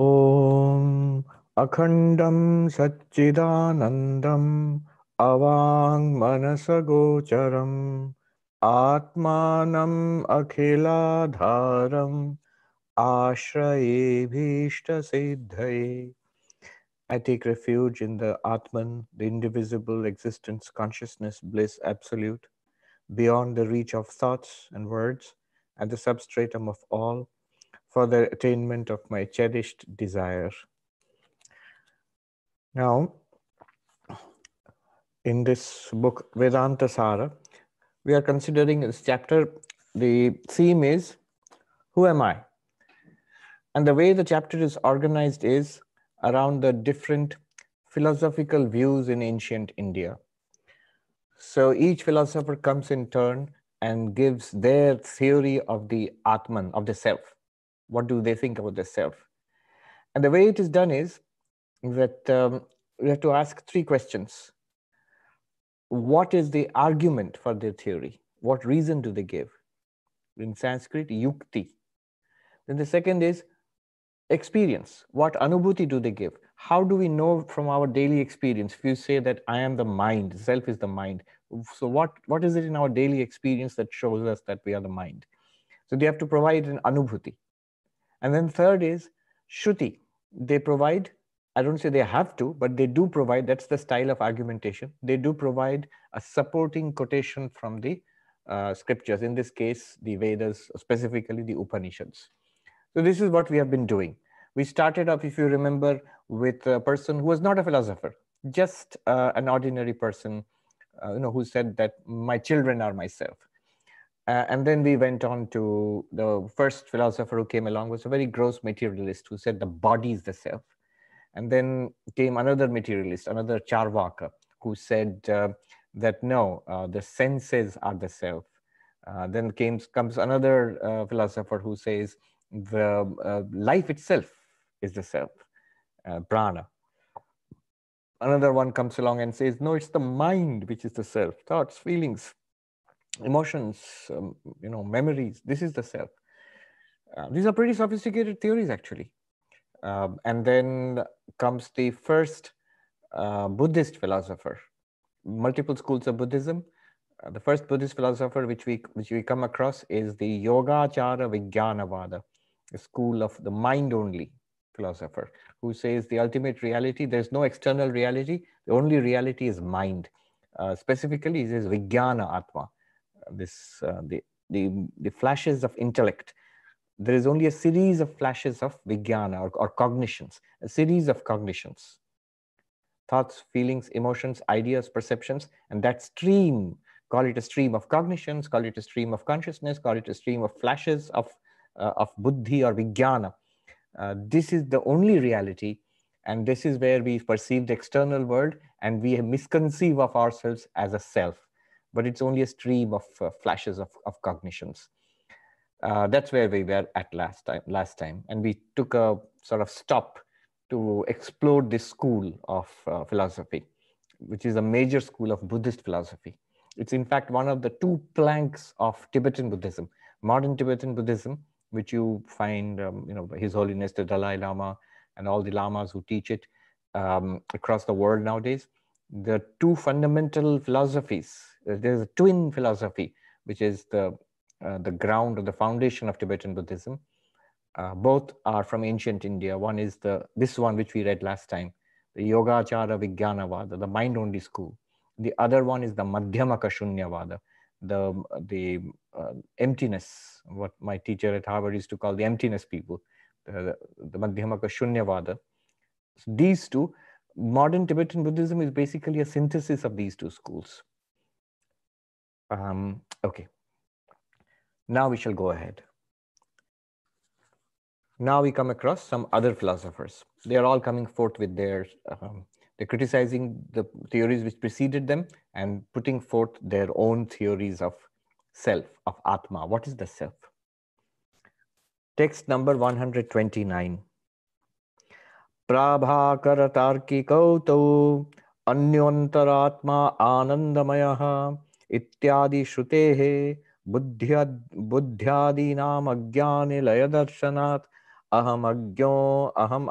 ॐ अखण्डं सच्चिदानन्दम् अवाङ्मनसगोचरम् आत्मानम् अखिलाधारम् आश्रयेभीष्टसिद्धये I take refuge in the Atman, the indivisible existence, consciousness, bliss, absolute, beyond the reach of thoughts and words, at the substratum of all, for the attainment of my cherished desire. Now, in this book, Vedanta Sara, we are considering this chapter. The theme is Who am I? And the way the chapter is organized is around the different philosophical views in ancient India. So each philosopher comes in turn and gives their theory of the Atman, of the self. What do they think about the self? And the way it is done is that um, we have to ask three questions. What is the argument for their theory? What reason do they give? In Sanskrit, yukti. Then the second is experience what anubhuti do they give how do we know from our daily experience if you say that i am the mind self is the mind so what what is it in our daily experience that shows us that we are the mind so they have to provide an anubhuti and then third is shruti they provide i don't say they have to but they do provide that's the style of argumentation they do provide a supporting quotation from the uh, scriptures in this case the vedas specifically the upanishads so this is what we have been doing. We started off, if you remember, with a person who was not a philosopher, just uh, an ordinary person, uh, you know, who said that my children are myself. Uh, and then we went on to the first philosopher who came along was a very gross materialist who said the body is the self. And then came another materialist, another Charvaka, who said uh, that no, uh, the senses are the self. Uh, then came, comes another philosopher who says the uh, life itself is the self, uh, prana. Another one comes along and says, no, it's the mind which is the self, thoughts, feelings, emotions, um, you know, memories. This is the self. Uh, these are pretty sophisticated theories, actually. Um, and then comes the first uh, Buddhist philosopher, multiple schools of Buddhism. Uh, the first Buddhist philosopher which we which we come across is the Yogacara Vijnanavada a school of the mind only philosopher who says the ultimate reality, there's no external reality, the only reality is mind. Uh, specifically, he says Vijnana Atma, this, uh, the, the, the flashes of intellect. There is only a series of flashes of Vijnana or, or cognitions, a series of cognitions. Thoughts, feelings, emotions, ideas, perceptions, and that stream, call it a stream of cognitions, call it a stream of consciousness, call it a stream of flashes of uh, of buddhi or vijnana. Uh, this is the only reality, and this is where we perceive the external world and we misconceive of ourselves as a self. But it's only a stream of uh, flashes of, of cognitions. Uh, that's where we were at last time, last time. And we took a sort of stop to explore this school of uh, philosophy, which is a major school of Buddhist philosophy. It's in fact one of the two planks of Tibetan Buddhism. Modern Tibetan Buddhism which you find, um, you know, His Holiness the Dalai Lama and all the lamas who teach it um, across the world nowadays. The two fundamental philosophies. Uh, there's a twin philosophy, which is the uh, the ground or the foundation of Tibetan Buddhism. Uh, both are from ancient India. One is the this one which we read last time, the Yogacara Vijnanavada, the mind-only school. The other one is the Madhyamaka Shunyavada, the the uh, emptiness, what my teacher at Harvard used to call the emptiness people, the, the Madhyamaka Shunyavada. So these two, modern Tibetan Buddhism is basically a synthesis of these two schools. Um, okay. Now we shall go ahead. Now we come across some other philosophers. They are all coming forth with their um, they're criticizing the theories which preceded them and putting forth their own theories of self, of Atma. What is the self? Text number 129. Prabhakara tarkikauto अन्योन्तरात्मा आनन्दमयः इत्यादि श्रुते बुद्ध्यादीनाम अज्ञानी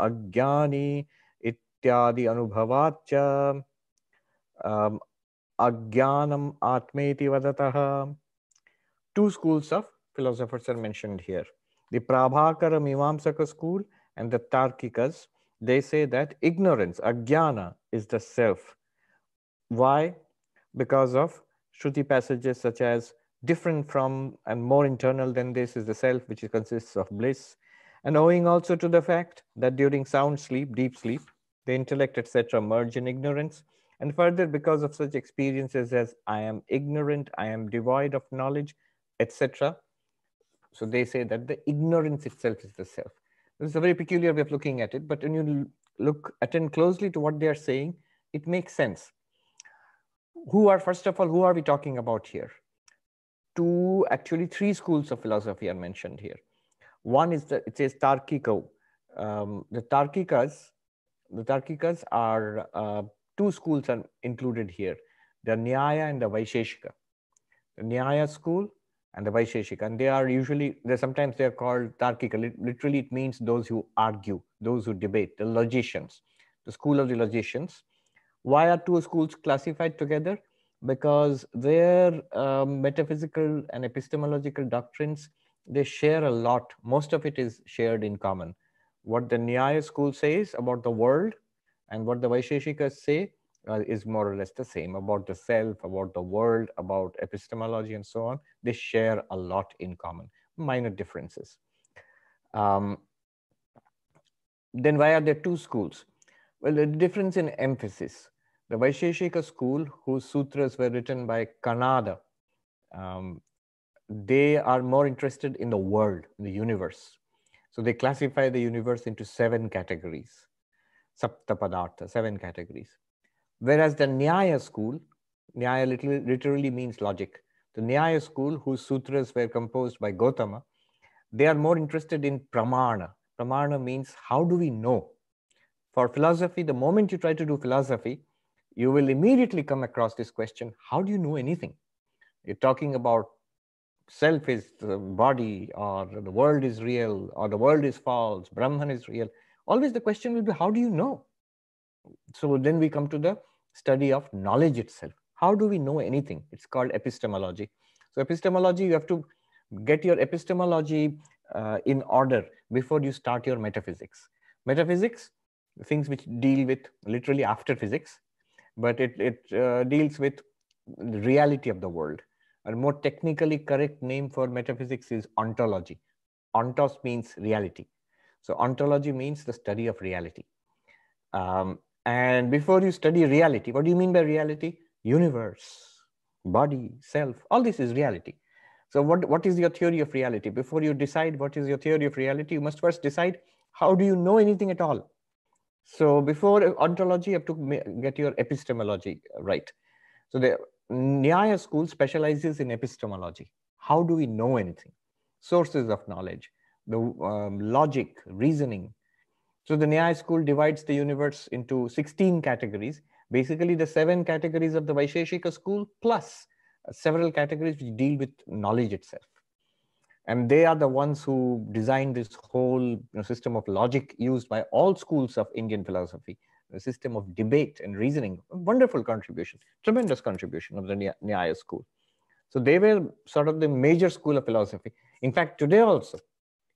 अज्ञानी इत्यादि अनुभवाच्च अज्ञानम आत्मेति वदतः। Two of philosophers are here the Mimamsaka school and the ignorance ajnana is the self why because of Shruti passages such as different from and more internal than this is the self, which consists of bliss. And owing also to the fact that during sound sleep, deep sleep, the intellect, etc., merge in ignorance. And further, because of such experiences as I am ignorant, I am devoid of knowledge, etc. So they say that the ignorance itself is the self. This is a very peculiar way of looking at it, but when you look attend closely to what they are saying, it makes sense. Who are, first of all, who are we talking about here? Two, actually three schools of philosophy are mentioned here. One is that it says Tarkiko. Um, the Tarkikas, the Tarkikas are uh, two schools are included here. The Nyaya and the Vaisheshika. The Nyaya school and the Vaisheshika. And they are usually, they sometimes they're called Tarkika. Literally, it means those who argue, those who debate, the logicians, the school of the logicians. Why are two schools classified together? Because their um, metaphysical and epistemological doctrines, they share a lot. Most of it is shared in common. What the Nyaya school says about the world and what the Vaisheshikas say uh, is more or less the same about the self, about the world, about epistemology, and so on. They share a lot in common, minor differences. Um, then why are there two schools? Well, the difference in emphasis. The Vaisheshika school, whose sutras were written by Kanada, um, they are more interested in the world, in the universe. So they classify the universe into seven categories, saptapadartha, seven categories. Whereas the Nyaya school, Nyaya literally, means logic. The Nyaya school, whose sutras were composed by Gotama, they are more interested in pramana. Pramana means how do we know? For philosophy, the moment you try to do philosophy, you will immediately come across this question how do you know anything? You're talking about self is the body, or the world is real, or the world is false, Brahman is real. Always the question will be how do you know? so then we come to the study of knowledge itself. How do we know anything? It's called epistemology. So epistemology, you have to get your epistemology uh, in order before you start your metaphysics. Metaphysics, things which deal with literally after physics, but it, it uh, deals with the reality of the world. A more technically correct name for metaphysics is ontology. Ontos means reality. So ontology means the study of reality. Um, and before you study reality, what do you mean by reality? Universe, body, self, all this is reality. So what, what is your theory of reality? Before you decide what is your theory of reality, you must first decide how do you know anything at all? So before ontology, you have to get your epistemology right. So the Nyaya school specializes in epistemology. How do we know anything? Sources of knowledge, the um, logic, reasoning, so the Nyaya school divides the universe into 16 categories, basically the seven categories of the Vaisheshika school plus uh, several categories which deal with knowledge itself. And they are the ones who designed this whole you know, system of logic used by all schools of Indian philosophy, a system of debate and reasoning. Wonderful contribution, tremendous contribution of the Nyaya school. So they were sort of the major school of philosophy. In fact, today also,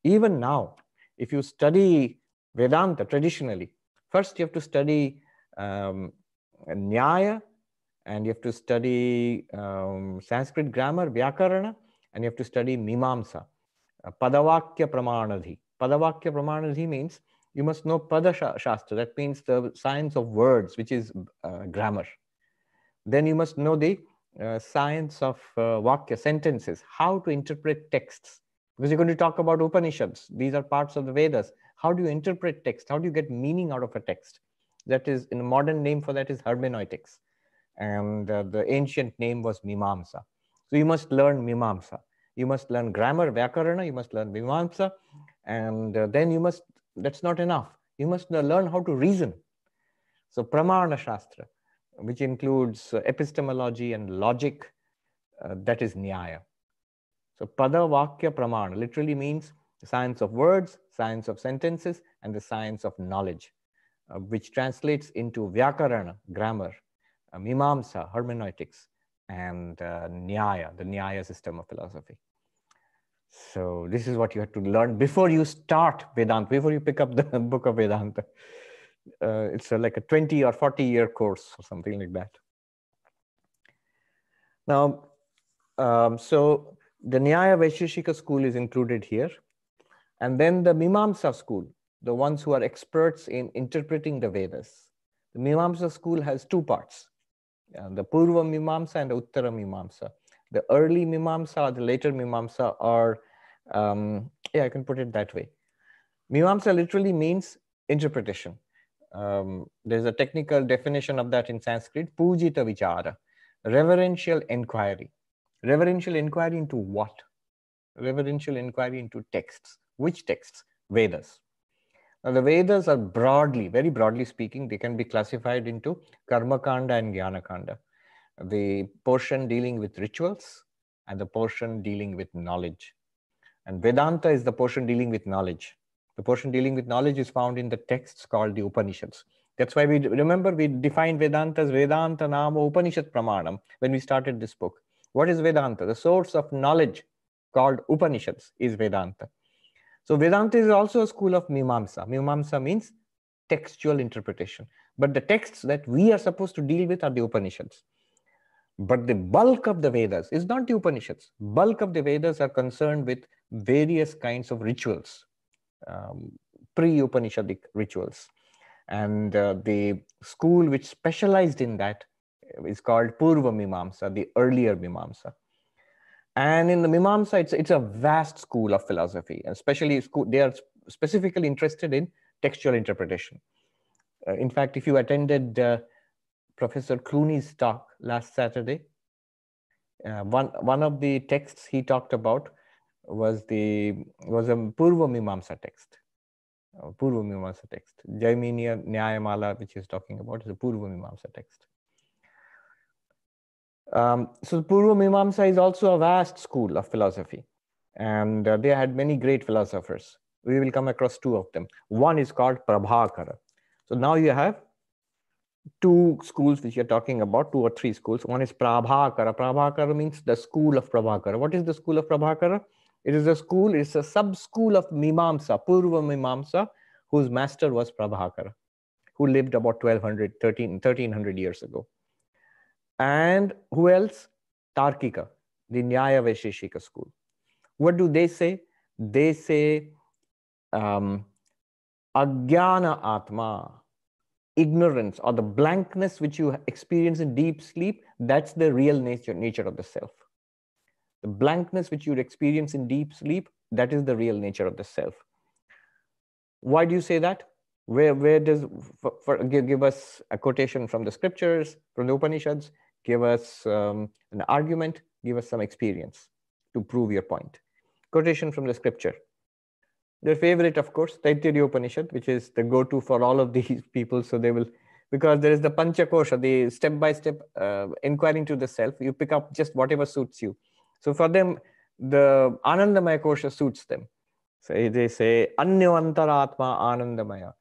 even now, if you study Vedanta traditionally. First, you have to study um, Nyaya, and you have to study um, Sanskrit grammar, Vyakarana, and you have to study Mimamsa, uh, Padavakya Pramanadhi. Padavakya Pramanadhi means you must know Pada Shastra, that means the science of words, which is uh, grammar. Then you must know the uh, science of uh, Vakya, sentences, how to interpret texts. Because you're going to talk about Upanishads. These are parts of the Vedas. How do you interpret text? How do you get meaning out of a text? That is, in a modern name for that is hermeneutics. And uh, the ancient name was Mimamsa. So you must learn Mimamsa. You must learn grammar, Vyakarana, you must learn Mimamsa. And uh, then you must, that's not enough. You must learn how to reason. So Pramana Shastra, which includes uh, epistemology and logic, uh, that is Nyaya. So Pada Vakya Pramana literally means the science of words, science of sentences, and the science of knowledge, uh, which translates into Vyakarana, grammar, uh, Mimamsa, hermeneutics, and uh, Nyaya, the Nyaya system of philosophy. So this is what you have to learn before you start Vedanta, before you pick up the book of Vedanta. Uh, it's a, like a 20 or 40 year course or something like that. Now, um, so the Nyaya Vaisheshika school is included here. And then the Mimamsa school, the ones who are experts in interpreting the Vedas. The Mimamsa school has two parts, uh, the Purva Mimamsa and the Uttara Mimamsa. The early Mimamsa, the later Mimamsa are, um, yeah, I can put it that way. Mimamsa literally means interpretation. Um, there's a technical definition of that in Sanskrit, Pujita Vichara, reverential inquiry. Reverential inquiry into what? Reverential inquiry into texts. Which texts? Vedas. Now, the Vedas are broadly, very broadly speaking, they can be classified into Karma Kanda and Jnana Kanda. The portion dealing with rituals and the portion dealing with knowledge. And Vedanta is the portion dealing with knowledge. The portion dealing with knowledge is found in the texts called the Upanishads. That's why we remember we defined Vedanta as Vedanta Nama Upanishad Pramanam when we started this book. What is Vedanta? The source of knowledge called Upanishads is Vedanta. So Vedanta is also a school of Mimamsa. Mimamsa means textual interpretation. But the texts that we are supposed to deal with are the Upanishads. But the bulk of the Vedas is not the Upanishads. Bulk of the Vedas are concerned with various kinds of rituals, um, pre-Upanishadic rituals. And uh, the school which specialized in that is called Purva Mimamsa, the earlier Mimamsa. And in the Mimamsa, it's, it's a vast school of philosophy, especially school, they are specifically interested in textual interpretation. Uh, in fact, if you attended uh, Professor Clooney's talk last Saturday, uh, one, one of the texts he talked about was the was a Purva Mimamsa text. Uh, Purva Mimamsa text. Jaiminiya Nyayamala, which is talking about, is a Purva Mimamsa text. Um, so Purva Mimamsa is also a vast school of philosophy. And uh, they had many great philosophers. We will come across two of them. One is called Prabhakara. So now you have two schools which you're talking about, two or three schools. One is Prabhakara. Prabhakara means the school of Prabhakara. What is the school of Prabhakara? It is a school, it's a sub-school of Mimamsa, Purva Mimamsa, whose master was Prabhakara, who lived about 1200, 13, 1300 years ago. And who else? Tarkika, the Nyaya Vaisheshika school. What do they say? They say um, Ajnana Atma, ignorance or the blankness which you experience in deep sleep, that's the real nature, nature of the self. The blankness which you experience in deep sleep, that is the real nature of the self. Why do you say that? Where, where does, for, for, give, give us a quotation from the scriptures, from the Upanishads, give us um, an argument, give us some experience to prove your point. Quotation from the scripture. Their favorite, of course, Taittiriya Upanishad, which is the go-to for all of these people. So they will, because there is the Panchakosha, the step-by-step uh, inquiring to the self. You pick up just whatever suits you. So for them, the Anandamaya Kosha suits them. So they say, Anyavantaratma Anandamaya.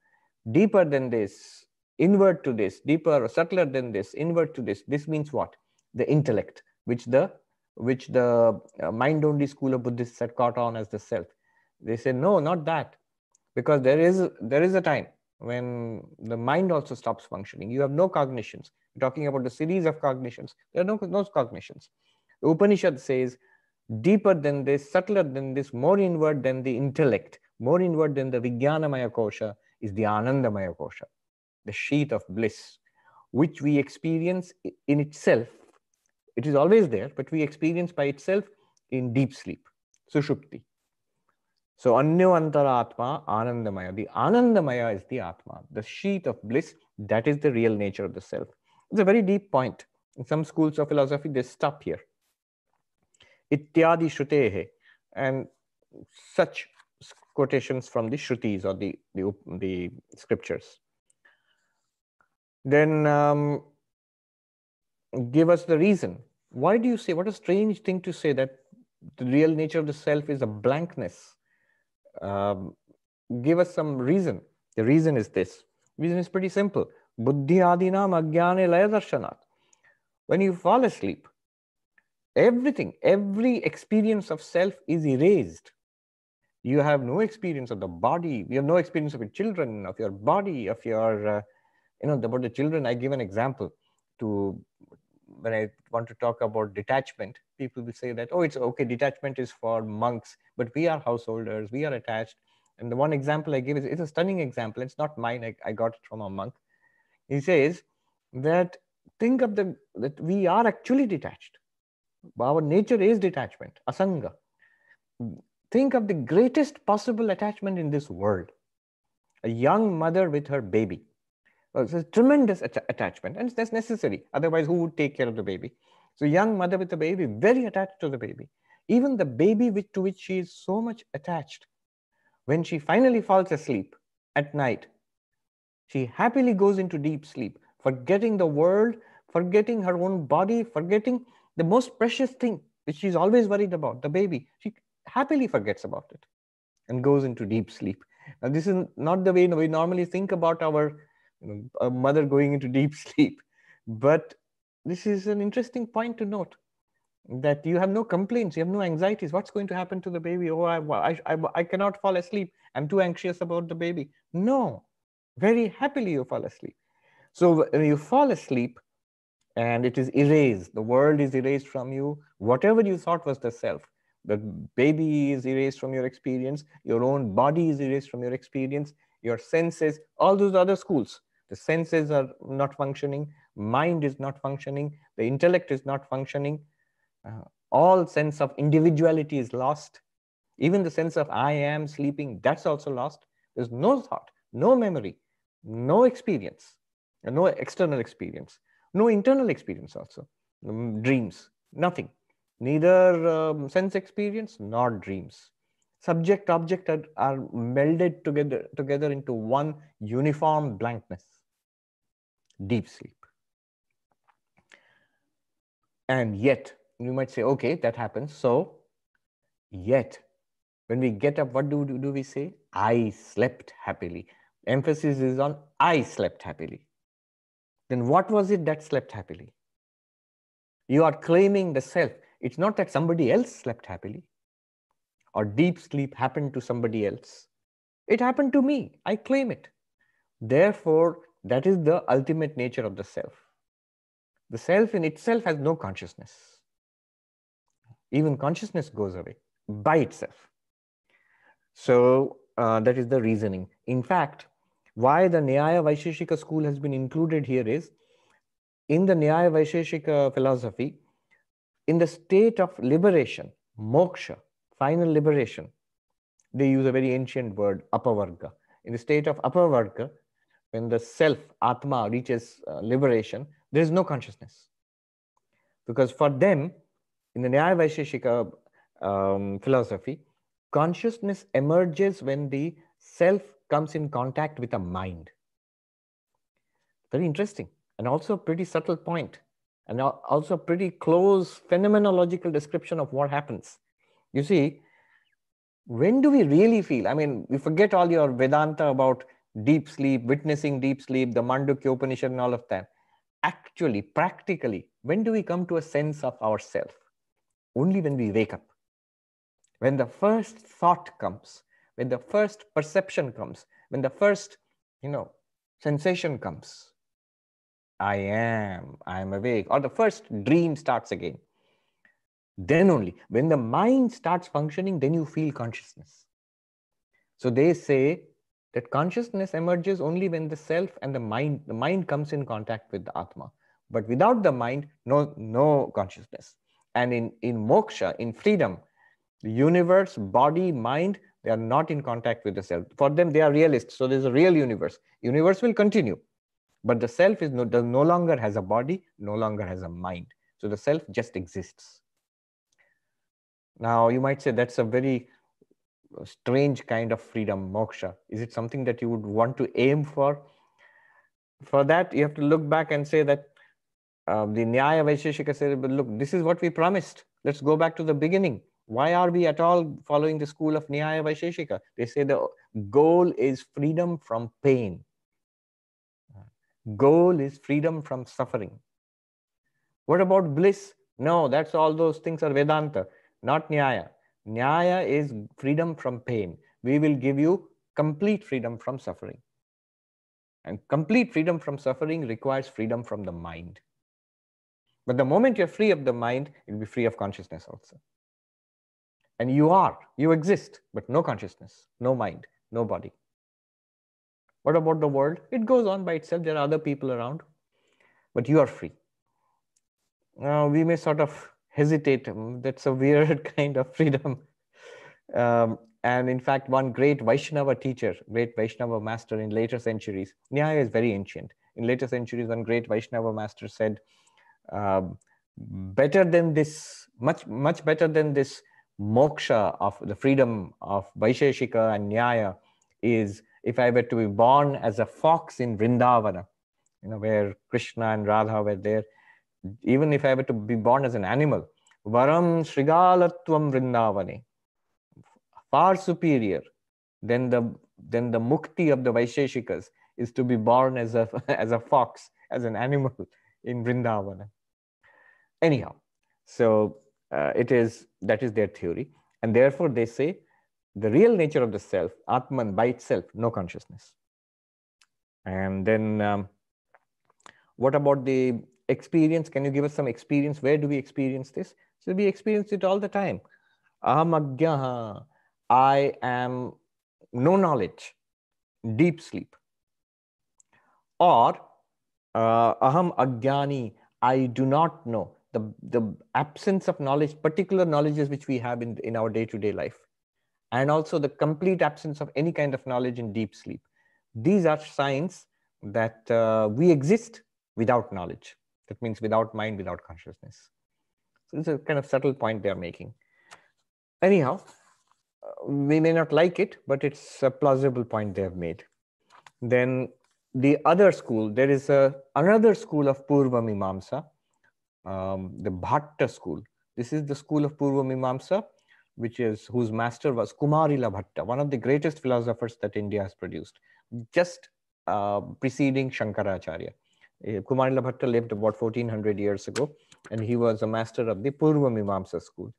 Deeper than this, inward to this, deeper, subtler than this, inward to this. This means what? The intellect, which the which the uh, mind-only school of Buddhists had caught on as the self. They say, no, not that, because there is there is a time when the mind also stops functioning. You have no cognitions. You're talking about the series of cognitions. There are no, no cognitions. The Upanishad says, deeper than this, subtler than this, more inward than the intellect, more inward than the Vijnanamaya Kosha is the Anandamaya Kosha the sheath of bliss, which we experience in itself. It is always there, but we experience by itself in deep sleep, sushupti. So Anyo Antaratma, Anandamaya. The Anandamaya is the Atma, the sheath of bliss. That is the real nature of the self. It's a very deep point. In some schools of philosophy, they stop here. Ityadi Shrutehe. And such quotations from the Shrutis or the, the, the scriptures then um, give us the reason. Why do you say, what a strange thing to say that the real nature of the self is a blankness. um, give us some reason. The reason is this. reason is pretty simple. Buddhi adinam agyane laya When you fall asleep, everything, every experience of self is erased. You have no experience of the body. You have no experience of your children, of your body, of your, uh, you know, about the children. I give an example to when I want to talk about detachment, people will say that, oh, it's okay, detachment is for monks, but we are householders, we are attached. And the one example I give is it's a stunning example. It's not mine. I, I got it from a monk. He says that think of the that we are actually detached. Our nature is detachment, asanga. Think of the greatest possible attachment in this world. A young mother with her baby it's a tremendous att attachment, and that's necessary. Otherwise, who would take care of the baby? So, young mother with the baby, very attached to the baby. Even the baby which, to which she is so much attached, when she finally falls asleep at night, she happily goes into deep sleep, forgetting the world, forgetting her own body, forgetting the most precious thing which she's always worried about, the baby. She happily forgets about it and goes into deep sleep. Now, this is not the way we normally think about our you know, a mother going into deep sleep. But this is an interesting point to note that you have no complaints, you have no anxieties. What's going to happen to the baby? Oh, I, I, I cannot fall asleep. I'm too anxious about the baby. No, very happily you fall asleep. So when you fall asleep and it is erased, the world is erased from you, whatever you thought was the self, the baby is erased from your experience, your own body is erased from your experience, your senses, all those other schools the senses are not functioning mind is not functioning the intellect is not functioning. Uh, all sense of individuality is lost. Even the sense of i am sleeping that's also lost. There's no thought no memory no experience no external experience no internal experience also. Um, dreams nothing. Neither um, sense experience nor dreams. Subject object are, are melded together together into one uniform blankness deep sleep. And yet, you might say, okay, that happens. So, yet, when we get up, what do, do we say? I slept happily. Emphasis is on I slept happily. Then what was it that slept happily? You are claiming the self. It's not that somebody else slept happily or deep sleep happened to somebody else. It happened to me. I claim it. Therefore, that is the ultimate nature of the self. The self in itself has no consciousness. Even consciousness goes away by itself. So uh, that is the reasoning. In fact, why the Nyaya Vaisheshika school has been included here is in the Nyaya Vaisheshika philosophy, in the state of liberation, moksha, final liberation, they use a very ancient word, apavarga. In the state of apavarga, when the self, Atma, reaches uh, liberation, there is no consciousness. Because for them, in the Nyaya Vaisheshika um, philosophy, consciousness emerges when the self comes in contact with a mind. Very interesting, and also a pretty subtle point, and also a pretty close phenomenological description of what happens. You see, when do we really feel? I mean, we forget all your Vedanta about deep sleep, witnessing deep sleep, the Mandukya Upanishad, and all of that. Actually, practically, when do we come to a sense of ourself? Only when we wake up. When the first thought comes, when the first perception comes, when the first, you know, sensation comes. I am, I am awake, or the first dream starts again. Then only, when the mind starts functioning, then you feel consciousness. So they say that consciousness emerges only when the self and the mind the mind comes in contact with the atma. But without the mind no no consciousness. And in in moksha in freedom the universe body mind they are not in contact with the self. For them they are realists. So there's a real universe. Universe will continue. But the self is no, no longer has a body no longer has a mind. So the self just exists. Now you might say that's a very strange kind of freedom, moksha? Is it something that you would want to aim for? For that, you have to look back and say that uh, the Nyaya Vaisheshika said, but look, this is what we promised. Let's go back to the beginning. Why are we at all following the school of Nyaya Vaisheshika? They say the goal is freedom from pain. Goal is freedom from suffering. What about bliss? No, that's all those things are Vedanta, not Nyaya. Nyaya is freedom from pain. We will give you complete freedom from suffering. And complete freedom from suffering requires freedom from the mind. But the moment you're free of the mind, you'll be free of consciousness also. And you are, you exist, but no consciousness, no mind, no body. What about the world? It goes on by itself. There are other people around, but you are free. Now, we may sort of hesitate. Um, that's a weird kind of freedom. Um, and in fact, one great Vaishnava teacher, great Vaishnava master in later centuries, Nyaya is very ancient. In later centuries, one great Vaishnava master said, um, better than this, much, much better than this moksha of the freedom of Vaisheshika and Nyaya is if I were to be born as a fox in Vrindavana, you know, where Krishna and Radha were there, even if I were to be born as an animal, Varam Srigalatvam Vrindavane, far superior than the than the mukti of the Vaisheshikas is to be born as a as a fox, as an animal in Vrindavana. Anyhow, so uh, it is that is their theory, and therefore they say the real nature of the self, Atman by itself, no consciousness. And then um, what about the experience? Can you give us some experience? Where do we experience this? So we experience it all the time. Aham I am no knowledge, deep sleep. Or uh, aham ajnani, I do not know. The, the absence of knowledge, particular knowledges which we have in, in our day-to-day life. And also the complete absence of any kind of knowledge in deep sleep. These are signs that uh, we exist without knowledge. That means without mind, without consciousness. So it's a kind of subtle point they're making. Anyhow, we may not like it, but it's a plausible point they have made. Then the other school, there is a, another school of Purva Mimamsa, um, the Bhatta school. This is the school of Purva Mimamsa, which is whose master was Kumarila Bhatta, one of the greatest philosophers that India has produced, just uh, preceding Shankaracharya. Uh, Kumarila Bhatta lived about 1400 years ago, and he was a master of the Purva Mimamsa school.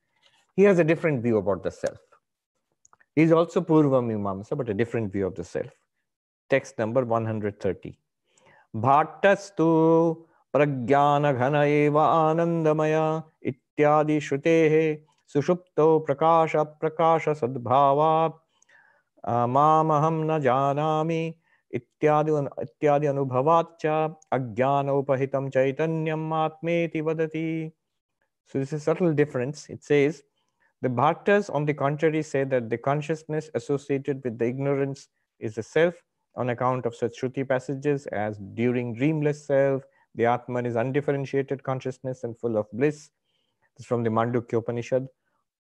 He has a different view about the self. He's also Purva Mimamsa, but a different view of the self. Text number 130. Bhattastu eva anandamaya ityadi shrutehe sushupto prakasha prakasha sadbhava mamaham na ityadi ityadi anubhavatcha ajnanopahitam chaitanyam atmeti vadati. So this is a subtle difference. It says the Bhattas, on the contrary, say that the consciousness associated with the ignorance is the self on account of such Shruti passages as during dreamless self, the Atman is undifferentiated consciousness and full of bliss. This is from the Mandukya Upanishad.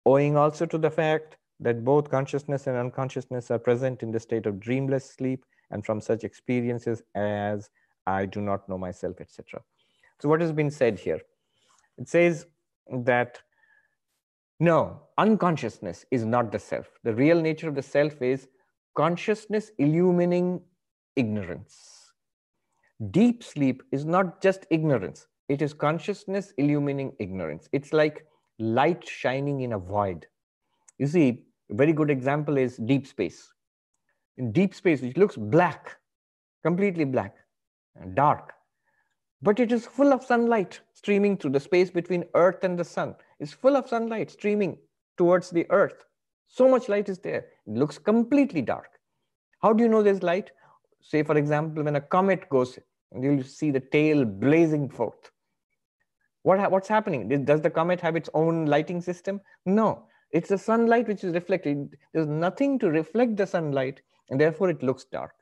Owing also to the fact that both consciousness and unconsciousness are present in the state of dreamless sleep and from such experiences as I do not know myself, etc. So, what has been said here? It says that no, unconsciousness is not the self. The real nature of the self is consciousness illumining ignorance. Deep sleep is not just ignorance, it is consciousness illumining ignorance. It's like light shining in a void. You see, a very good example is deep space. In deep space, which looks black, completely black, dark, but it is full of sunlight streaming through the space between Earth and the sun It's full of sunlight streaming towards the earth. So much light is there. It looks completely dark. How do you know there's light? Say, for example, when a comet goes, you'll see the tail blazing forth. What, what's happening? Does the comet have its own lighting system? No. It's the sunlight which is reflected. There's nothing to reflect the sunlight, and therefore it looks dark.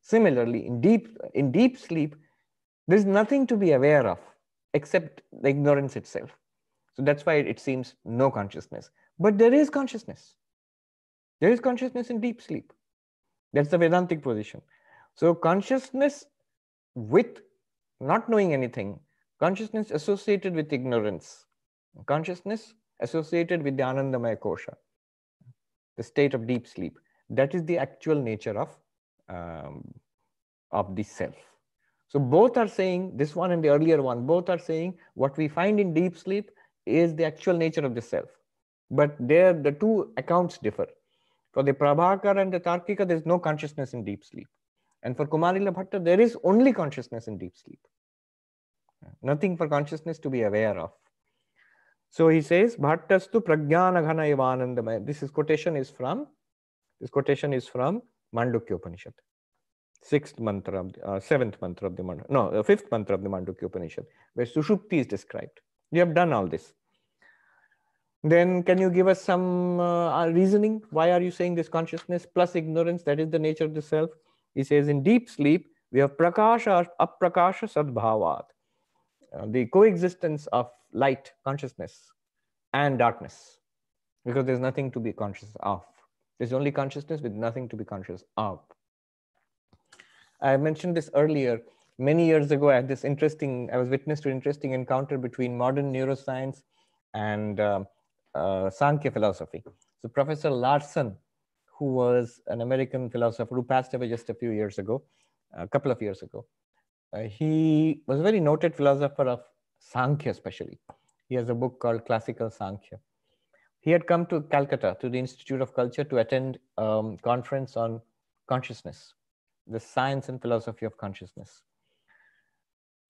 Similarly, in deep, in deep sleep, there's nothing to be aware of except the ignorance itself. So that's why it seems no consciousness. But there is consciousness. There is consciousness in deep sleep. That's the Vedantic position. So consciousness with not knowing anything, consciousness associated with ignorance, consciousness associated with the Anandamaya Kosha, the state of deep sleep. That is the actual nature of, um, of the self. So both are saying, this one and the earlier one, both are saying what we find in deep sleep is the actual nature of the self. But there, the two accounts differ. For the Prabhakar and the Tarkika, there's no consciousness in deep sleep. And for Kumarila Bhatta, there is only consciousness in deep sleep. Nothing for consciousness to be aware of. So he says, Bhattastu pragyana ghana. This is quotation is from, this quotation is from Mandukya Upanishad. Sixth mantra, of the, uh, seventh mantra of the mantra, no, the fifth mantra of the Mandukya Upanishad, where Sushupti is described. You have done all this. Then can you give us some uh, reasoning? Why are you saying this consciousness plus ignorance? That is the nature of the self. He says in deep sleep, we have prakasha, aprakasha sadbhavat. Uh, the coexistence of light, consciousness, and darkness. Because there's nothing to be conscious of. There's only consciousness with nothing to be conscious of. I mentioned this earlier. Many years ago, I had this interesting, I was witness to an interesting encounter between modern neuroscience and um, uh, Sankhya philosophy. So Professor Larson, who was an American philosopher who passed away just a few years ago, a couple of years ago, uh, he was a very noted philosopher of Sankhya especially. He has a book called Classical Sankhya. He had come to Calcutta to the Institute of Culture to attend a um, conference on consciousness, the science and philosophy of consciousness.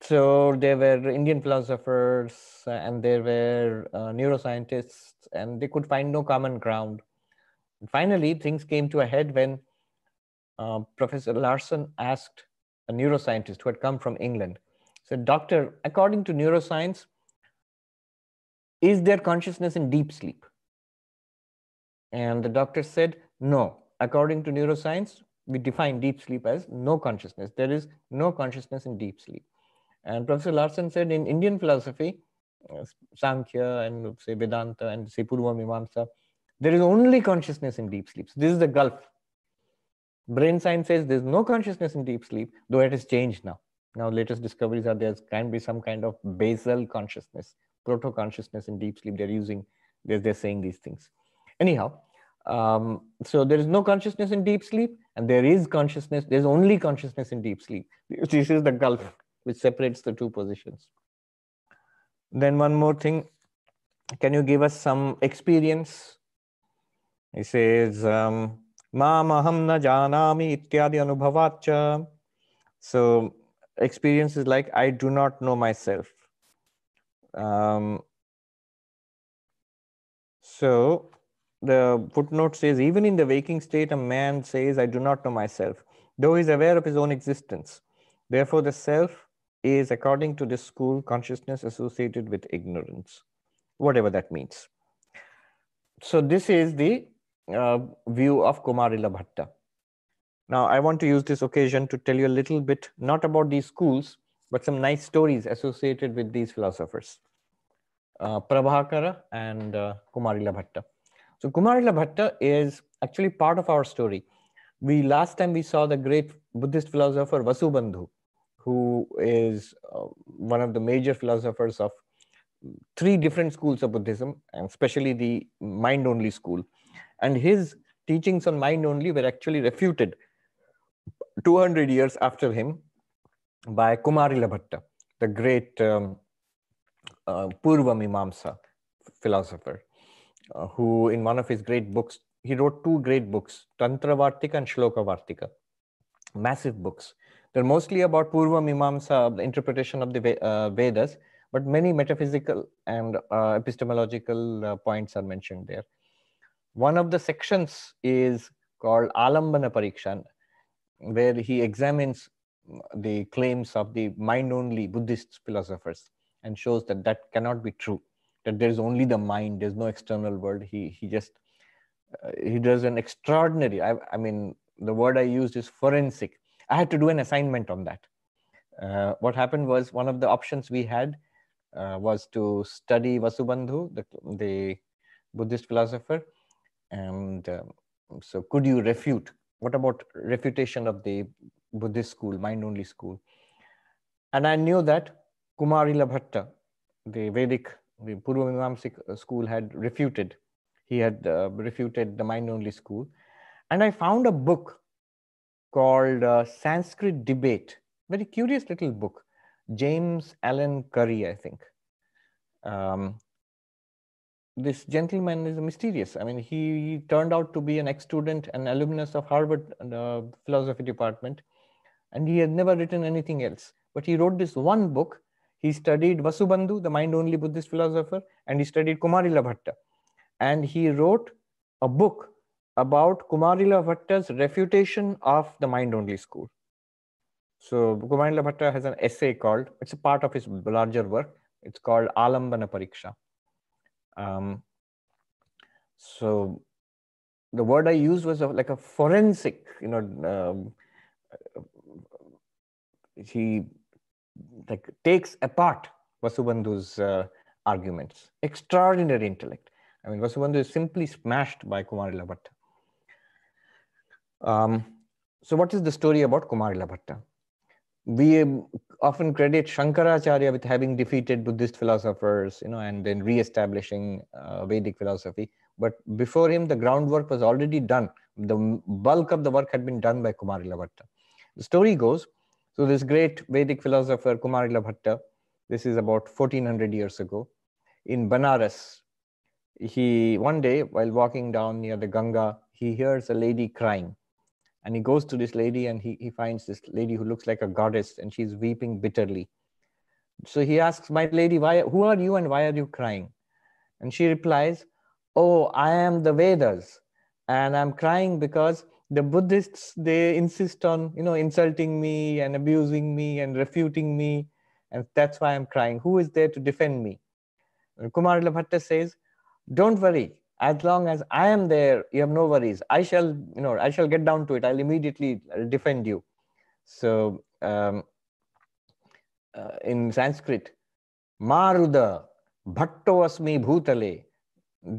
So there were Indian philosophers uh, and there were uh, neuroscientists, and they could find no common ground. And finally, things came to a head when uh, Professor Larson asked a neuroscientist who had come from England, said, Doctor, according to neuroscience, is there consciousness in deep sleep? And the doctor said, No. According to neuroscience, we define deep sleep as no consciousness. There is no consciousness in deep sleep. And Professor Larson said in Indian philosophy, uh, Sankhya and say Vedanta and say Purva Mimamsa, there is only consciousness in deep sleep. So this is the gulf. Brain science says there's no consciousness in deep sleep, though it has changed now. Now, latest discoveries are there can be some kind of basal consciousness, proto consciousness in deep sleep. They're using, they're, they're saying these things. Anyhow, um, so there is no consciousness in deep sleep, and there is consciousness, there's only consciousness in deep sleep. This is the gulf which separates the two positions. Then one more thing, can you give us some experience? He says, um. So experience is like, I do not know myself. Um, so the footnote says, even in the waking state, a man says, I do not know myself, though he is aware of his own existence. Therefore, the self is, according to this school, consciousness associated with ignorance, whatever that means. So this is the uh, view of Kumarila Bhatta. Now, I want to use this occasion to tell you a little bit, not about these schools, but some nice stories associated with these philosophers, uh, Prabhakara and uh, Kumarila Bhatta. So Kumarila Bhatta is actually part of our story. We last time we saw the great Buddhist philosopher Vasubandhu, who is uh, one of the major philosophers of three different schools of Buddhism, and especially the mind only school. And his teachings on mind only were actually refuted 200 years after him by Kumarila Bhatta, the great um, uh, Purva Mimamsa philosopher, uh, who in one of his great books, he wrote two great books, Tantra Vartika and Shloka Vartika, massive books. They're mostly about Purva Mimamsa, the interpretation of the uh, Vedas, but many metaphysical and uh, epistemological uh, points are mentioned there. One of the sections is called Alambana Pariksha, where he examines the claims of the mind-only Buddhist philosophers and shows that that cannot be true, that there is only the mind, there's no external world. He, he just, uh, he does an extraordinary, I, I mean, the word I used is forensic I had to do an assignment on that. Uh, what happened was one of the options we had uh, was to study Vasubandhu, the, the Buddhist philosopher. And um, so, could you refute? What about refutation of the Buddhist school, mind only school? And I knew that Kumarila Bhatta, the Vedic the Purva school had refuted. He had uh, refuted the mind only school. And I found a book called uh, Sanskrit Debate, very curious little book. James Allen Curry, I think. Um, this gentleman is mysterious. I mean, he, he turned out to be an ex-student, an alumnus of Harvard uh, philosophy department, and he had never written anything else. But he wrote this one book. He studied Vasubandhu, the mind-only Buddhist philosopher, and he studied Kumarila Bhatta. And he wrote a book about Kumarila Bhatta's refutation of the mind-only school. So Kumarila Bhatta has an essay called, it's a part of his larger work, it's called Alambana Pariksha. Um, so the word I used was like a forensic, you know, um, he like takes apart Vasubandhu's uh, arguments. Extraordinary intellect. I mean, Vasubandhu is simply smashed by Kumarila Bhatta. Um, so what is the story about Kumarila Bhatta? We often credit Shankaracharya with having defeated Buddhist philosophers, you know, and then re-establishing uh, Vedic philosophy. But before him, the groundwork was already done. The bulk of the work had been done by Kumarila Bhatta. The story goes, so this great Vedic philosopher Kumarila Bhatta, this is about 1400 years ago, in Banaras, he one day while walking down near the Ganga, he hears a lady crying. And he goes to this lady and he, he finds this lady who looks like a goddess and she's weeping bitterly. So he asks my lady why who are you and why are you crying? And she replies oh i am the vedas and i'm crying because the buddhists they insist on you know insulting me and abusing me and refuting me and that's why i'm crying. Who is there to defend me? Kumar bhatta says don't worry. As long as i am there you have no worries. I shall you know i shall get down to it. I'll immediately defend you. So um, uh, in sanskrit maruda bhatto asmi bhutale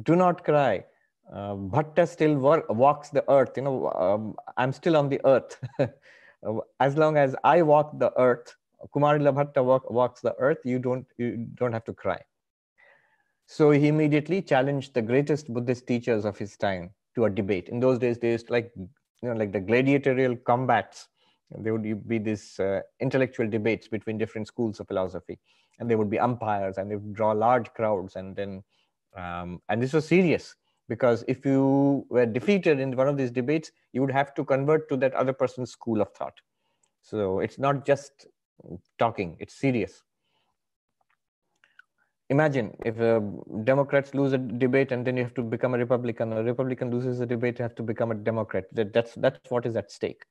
do not cry uh, bhatta still walks the earth you know um, i'm still on the earth as long as i walk the earth kumarila bhatta walk, walks the earth you don't you don't have to cry so he immediately challenged the greatest Buddhist teachers of his time to a debate. In those days, they used like you know like the gladiatorial combats. There would be these uh, intellectual debates between different schools of philosophy, and there would be umpires, and they would draw large crowds, and then um, and this was serious because if you were defeated in one of these debates, you would have to convert to that other person's school of thought. So it's not just talking; it's serious. Imagine if uh, democrats lose a debate and then you have to become a republican a republican loses a debate you have to become a democrat. That, that's that's what is at stake.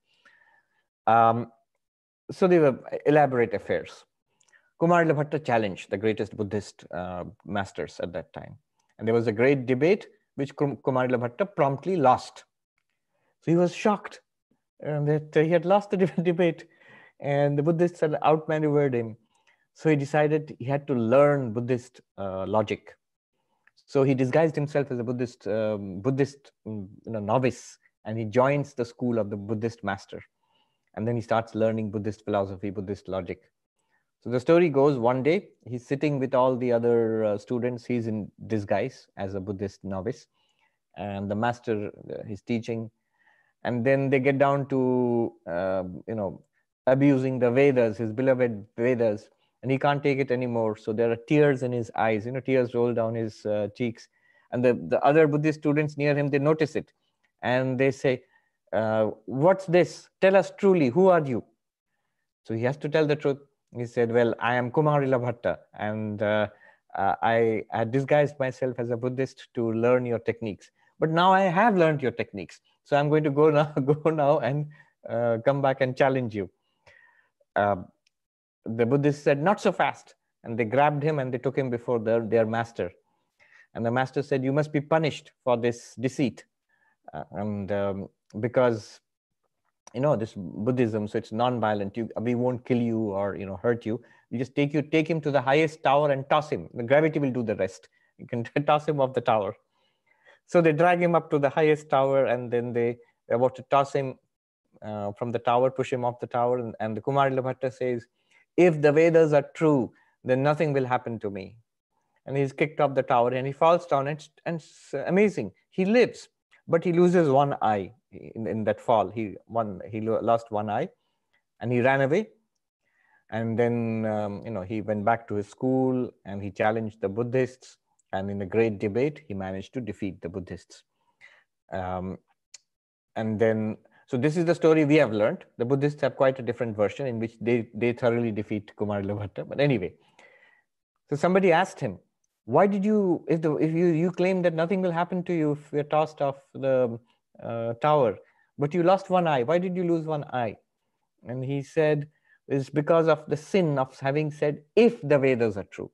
Um, so they were elaborate affairs. Kumar bhatta challenged the greatest buddhist uh, masters at that time. And there was a great debate which kumar bhatta promptly lost so he was shocked uh, that he had lost the debate and the buddhists had outmaneuvered him so he decided he had to learn Buddhist uh, logic. So he disguised himself as a Buddhist, um, Buddhist mm, you know, novice, and he joins the school of the Buddhist master. And then he starts learning Buddhist philosophy, Buddhist logic. So the story goes one day, he's sitting with all the other uh, students. He's in disguise as a Buddhist novice. And the master uh, is teaching. And then they get down to, uh, you know, abusing the Vedas, his beloved Vedas and he can't take it anymore. So there are tears in his eyes, you know, tears roll down his uh, cheeks. And the, the other Buddhist students near him, they notice it. And they say, uh, what's this? Tell us truly, who are you? So he has to tell the truth. He said, well, I am Kumarila Bhatta. And uh, uh, I had disguised myself as a Buddhist to learn your techniques. But now I have learned your techniques. So I'm going to go now, go now and uh, come back and challenge you. Uh, the Buddhist said, not so fast. And they grabbed him and they took him before their, their master. And the master said, you must be punished for this deceit. Uh, and um, because, you know, this Buddhism, so it's non-violent. You, we won't kill you or, you know, hurt you. You just take you, take him to the highest tower and toss him. The gravity will do the rest. You can toss him off the tower. So they drag him up to the highest tower and then they, they're about to toss him uh, from the tower, push him off the tower. And, and the Kumarila Bhatta says, if the Vedas are true, then nothing will happen to me. and he's kicked off the tower and he falls down and, and it's amazing. He lives, but he loses one eye in, in that fall. He one he lost one eye, and he ran away. And then um, you know he went back to his school and he challenged the Buddhists. And in a great debate, he managed to defeat the Buddhists. Um, and then so this is the story we have learned. The Buddhists have quite a different version in which they, they thoroughly defeat Kumarila Bhatta. But anyway, so somebody asked him, why did you, if, the, if you, you claim that nothing will happen to you if you're tossed off the uh, tower, but you lost one eye, why did you lose one eye? And he said, it's because of the sin of having said, if the Vedas are true.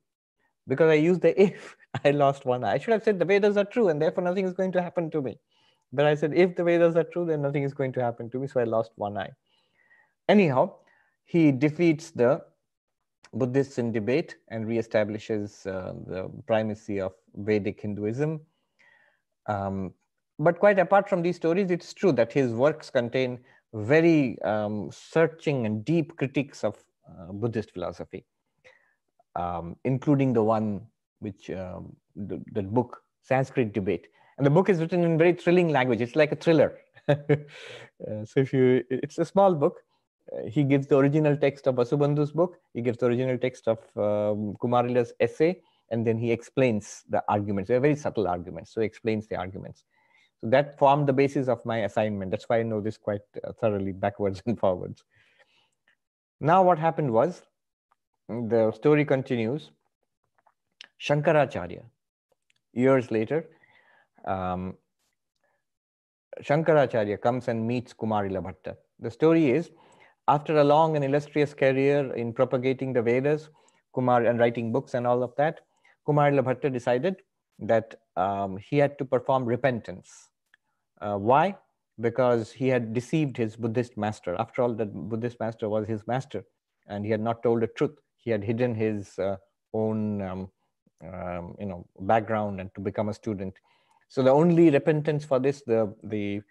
Because I used the if, I lost one eye. I should have said the Vedas are true and therefore nothing is going to happen to me. But I said, if the Vedas are true, then nothing is going to happen to me. So I lost one eye. Anyhow, he defeats the Buddhists in debate and reestablishes uh, the primacy of Vedic Hinduism. Um, but quite apart from these stories, it's true that his works contain very um, searching and deep critiques of uh, Buddhist philosophy, um, including the one which um, the, the book Sanskrit Debate, and the book is written in very thrilling language. It's like a thriller. uh, so if you, it's a small book. He gives the original text of Vasubandhu's book. He gives the original text of um, Kumarila's essay, and then he explains the arguments. They're very subtle arguments. So he explains the arguments. So that formed the basis of my assignment. That's why I know this quite uh, thoroughly, backwards and forwards. Now, what happened was the story continues. Shankaracharya, years later, um, Shankaracharya comes and meets Kumarila Bhatta. The story is, after a long and illustrious career in propagating the Vedas, Kumar and writing books and all of that, Kumar Bhatta decided that um, he had to perform repentance. Uh, why? Because he had deceived his Buddhist master. After all, the Buddhist master was his master, and he had not told the truth. He had hidden his uh, own, um, um, you know, background and to become a student. So the only repentance for this, the the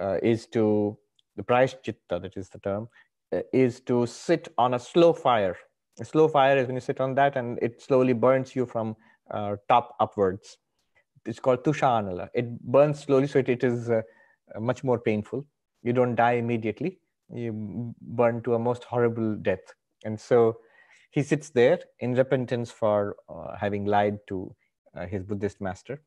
uh, is to the prayashchitta, that is the term, is to sit on a slow fire. A slow fire is when you sit on that and it slowly burns you from uh, top upwards. It's called tushanala. It burns slowly, so it, it is uh, much more painful. You don't die immediately. You burn to a most horrible death. And so he sits there in repentance for uh, having lied to uh, his Buddhist master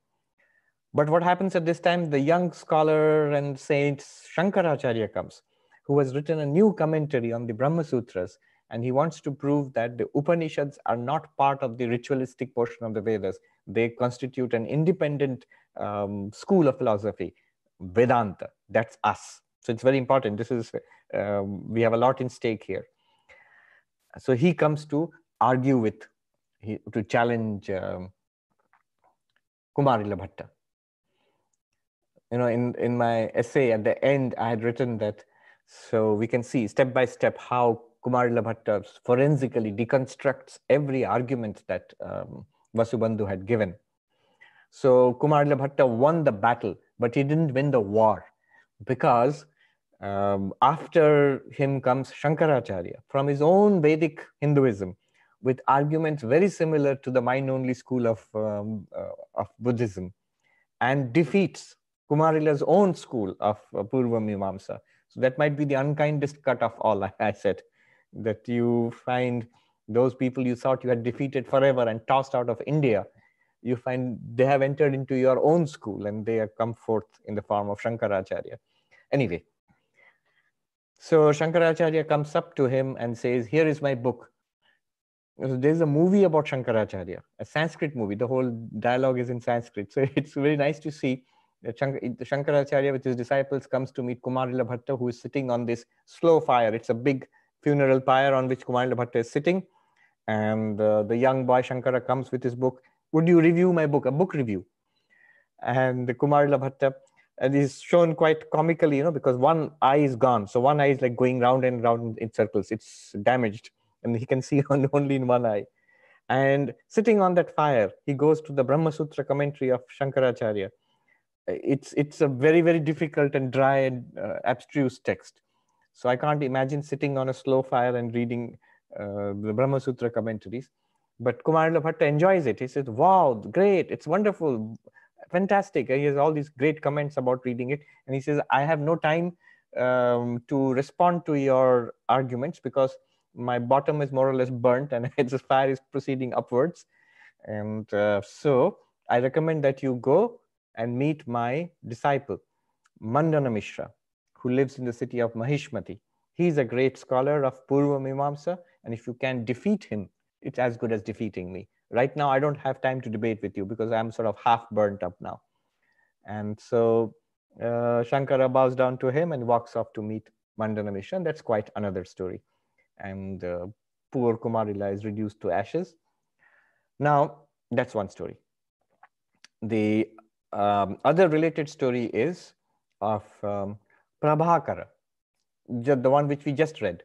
but what happens at this time? The young scholar and saint Shankaracharya comes, who has written a new commentary on the Brahma Sutras, and he wants to prove that the Upanishads are not part of the ritualistic portion of the Vedas. They constitute an independent um, school of philosophy, Vedanta. That's us. So it's very important. This is um, we have a lot in stake here. So he comes to argue with, he, to challenge um, Kumarila Bhatta you know, in, in my essay at the end, I had written that so we can see step by step how Kumarila Bhatta forensically deconstructs every argument that um, Vasubandhu had given. So Kumarila Bhatta won the battle, but he didn't win the war because um, after him comes Shankaracharya from his own Vedic Hinduism with arguments very similar to the mind-only school of, um, uh, of Buddhism and defeats Kumarila's own school of uh, Purva Mimamsa. So that might be the unkindest cut of all, I said, that you find those people you thought you had defeated forever and tossed out of India, you find they have entered into your own school and they have come forth in the form of Shankaracharya. Anyway, so Shankaracharya comes up to him and says, Here is my book. There's a movie about Shankaracharya, a Sanskrit movie. The whole dialogue is in Sanskrit. So it's very nice to see Shankaracharya with his disciples comes to meet Kumarila Bhatta, who is sitting on this slow fire. It's a big funeral pyre on which Kumarila Bhatta is sitting. And uh, the young boy Shankara comes with his book. Would you review my book? A book review. And Kumarila Bhatta, and he's shown quite comically, you know, because one eye is gone. So one eye is like going round and round in circles. It's damaged. And he can see only in one eye. And sitting on that fire, he goes to the Brahma Sutra commentary of Shankaracharya it's it's a very very difficult and dry and uh, abstruse text so i can't imagine sitting on a slow fire and reading uh, the brahma sutra commentaries But Kumarila Bhatta enjoys it. He says, wow, great, it's wonderful, fantastic. He has all these great comments about reading it. And he says, I have no time um, to respond to your arguments because my bottom is more or less burnt and its fire is proceeding upwards. And uh, so I recommend that you go and meet my disciple, Mandana Mishra, who lives in the city of Mahishmati. He's a great scholar of Purva Mimamsa, and if you can defeat him, it's as good as defeating me. Right now, I don't have time to debate with you because I'm sort of half burnt up now. And so uh, Shankara bows down to him and walks off to meet Mandana Mishra, and that's quite another story. And uh, poor Kumarila is reduced to ashes. Now, that's one story. The um, other related story is of um, Prabhakara, the one which we just read,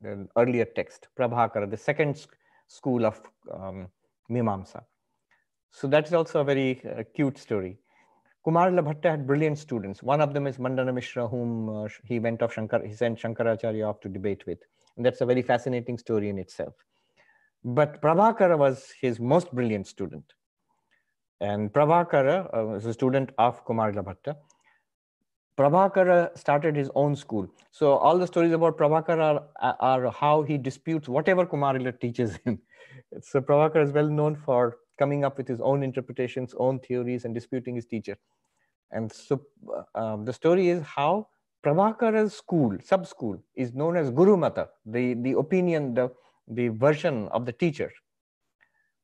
the earlier text, Prabhakara, the second school of um, Mimamsa. So that's also a very uh, cute story. Kumarila Bhatta had brilliant students. One of them is Mandana Mishra, whom uh, he went off Shankar, he sent Shankaracharya off to debate with. And that's a very fascinating story in itself. But Prabhakara was his most brilliant student. And Prabhakara uh, was a student of Kumarila Bhatta. Prabhakara started his own school. So all the stories about Prabhakara are, are how he disputes whatever Kumarila teaches him. So Prabhakara is well known for coming up with his own interpretations, own theories, and disputing his teacher. And so uh, um, the story is how Prabhakara's school, sub-school, is known as Guru Mata, the, the opinion, the, the version of the teacher.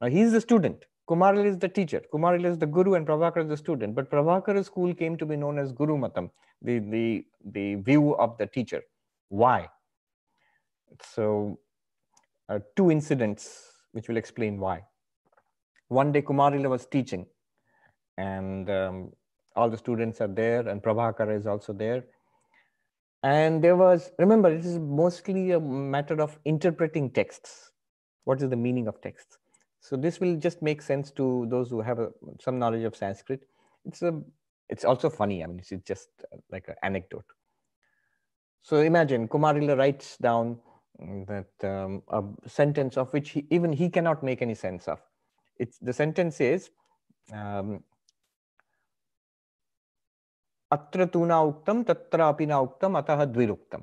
Now he's the student. Kumaril is the teacher. Kumaril is the guru and Prabhakara is the student. But Prabhakara's school came to be known as Guru Matam, the, the, the view of the teacher. Why? So uh, two incidents which will explain why. One day Kumarila was teaching and um, all the students are there and Prabhakara is also there. And there was, remember, it is mostly a matter of interpreting texts. What is the meaning of texts? So this will just make sense to those who have a, some knowledge of Sanskrit. It's a, it's also funny. I mean, it's just like an anecdote. So imagine Kumarila writes down that um, a sentence of which he, even he cannot make any sense of. It's the sentence is um, Atra tuna uktam tatra apina uktam ataha dviruktam.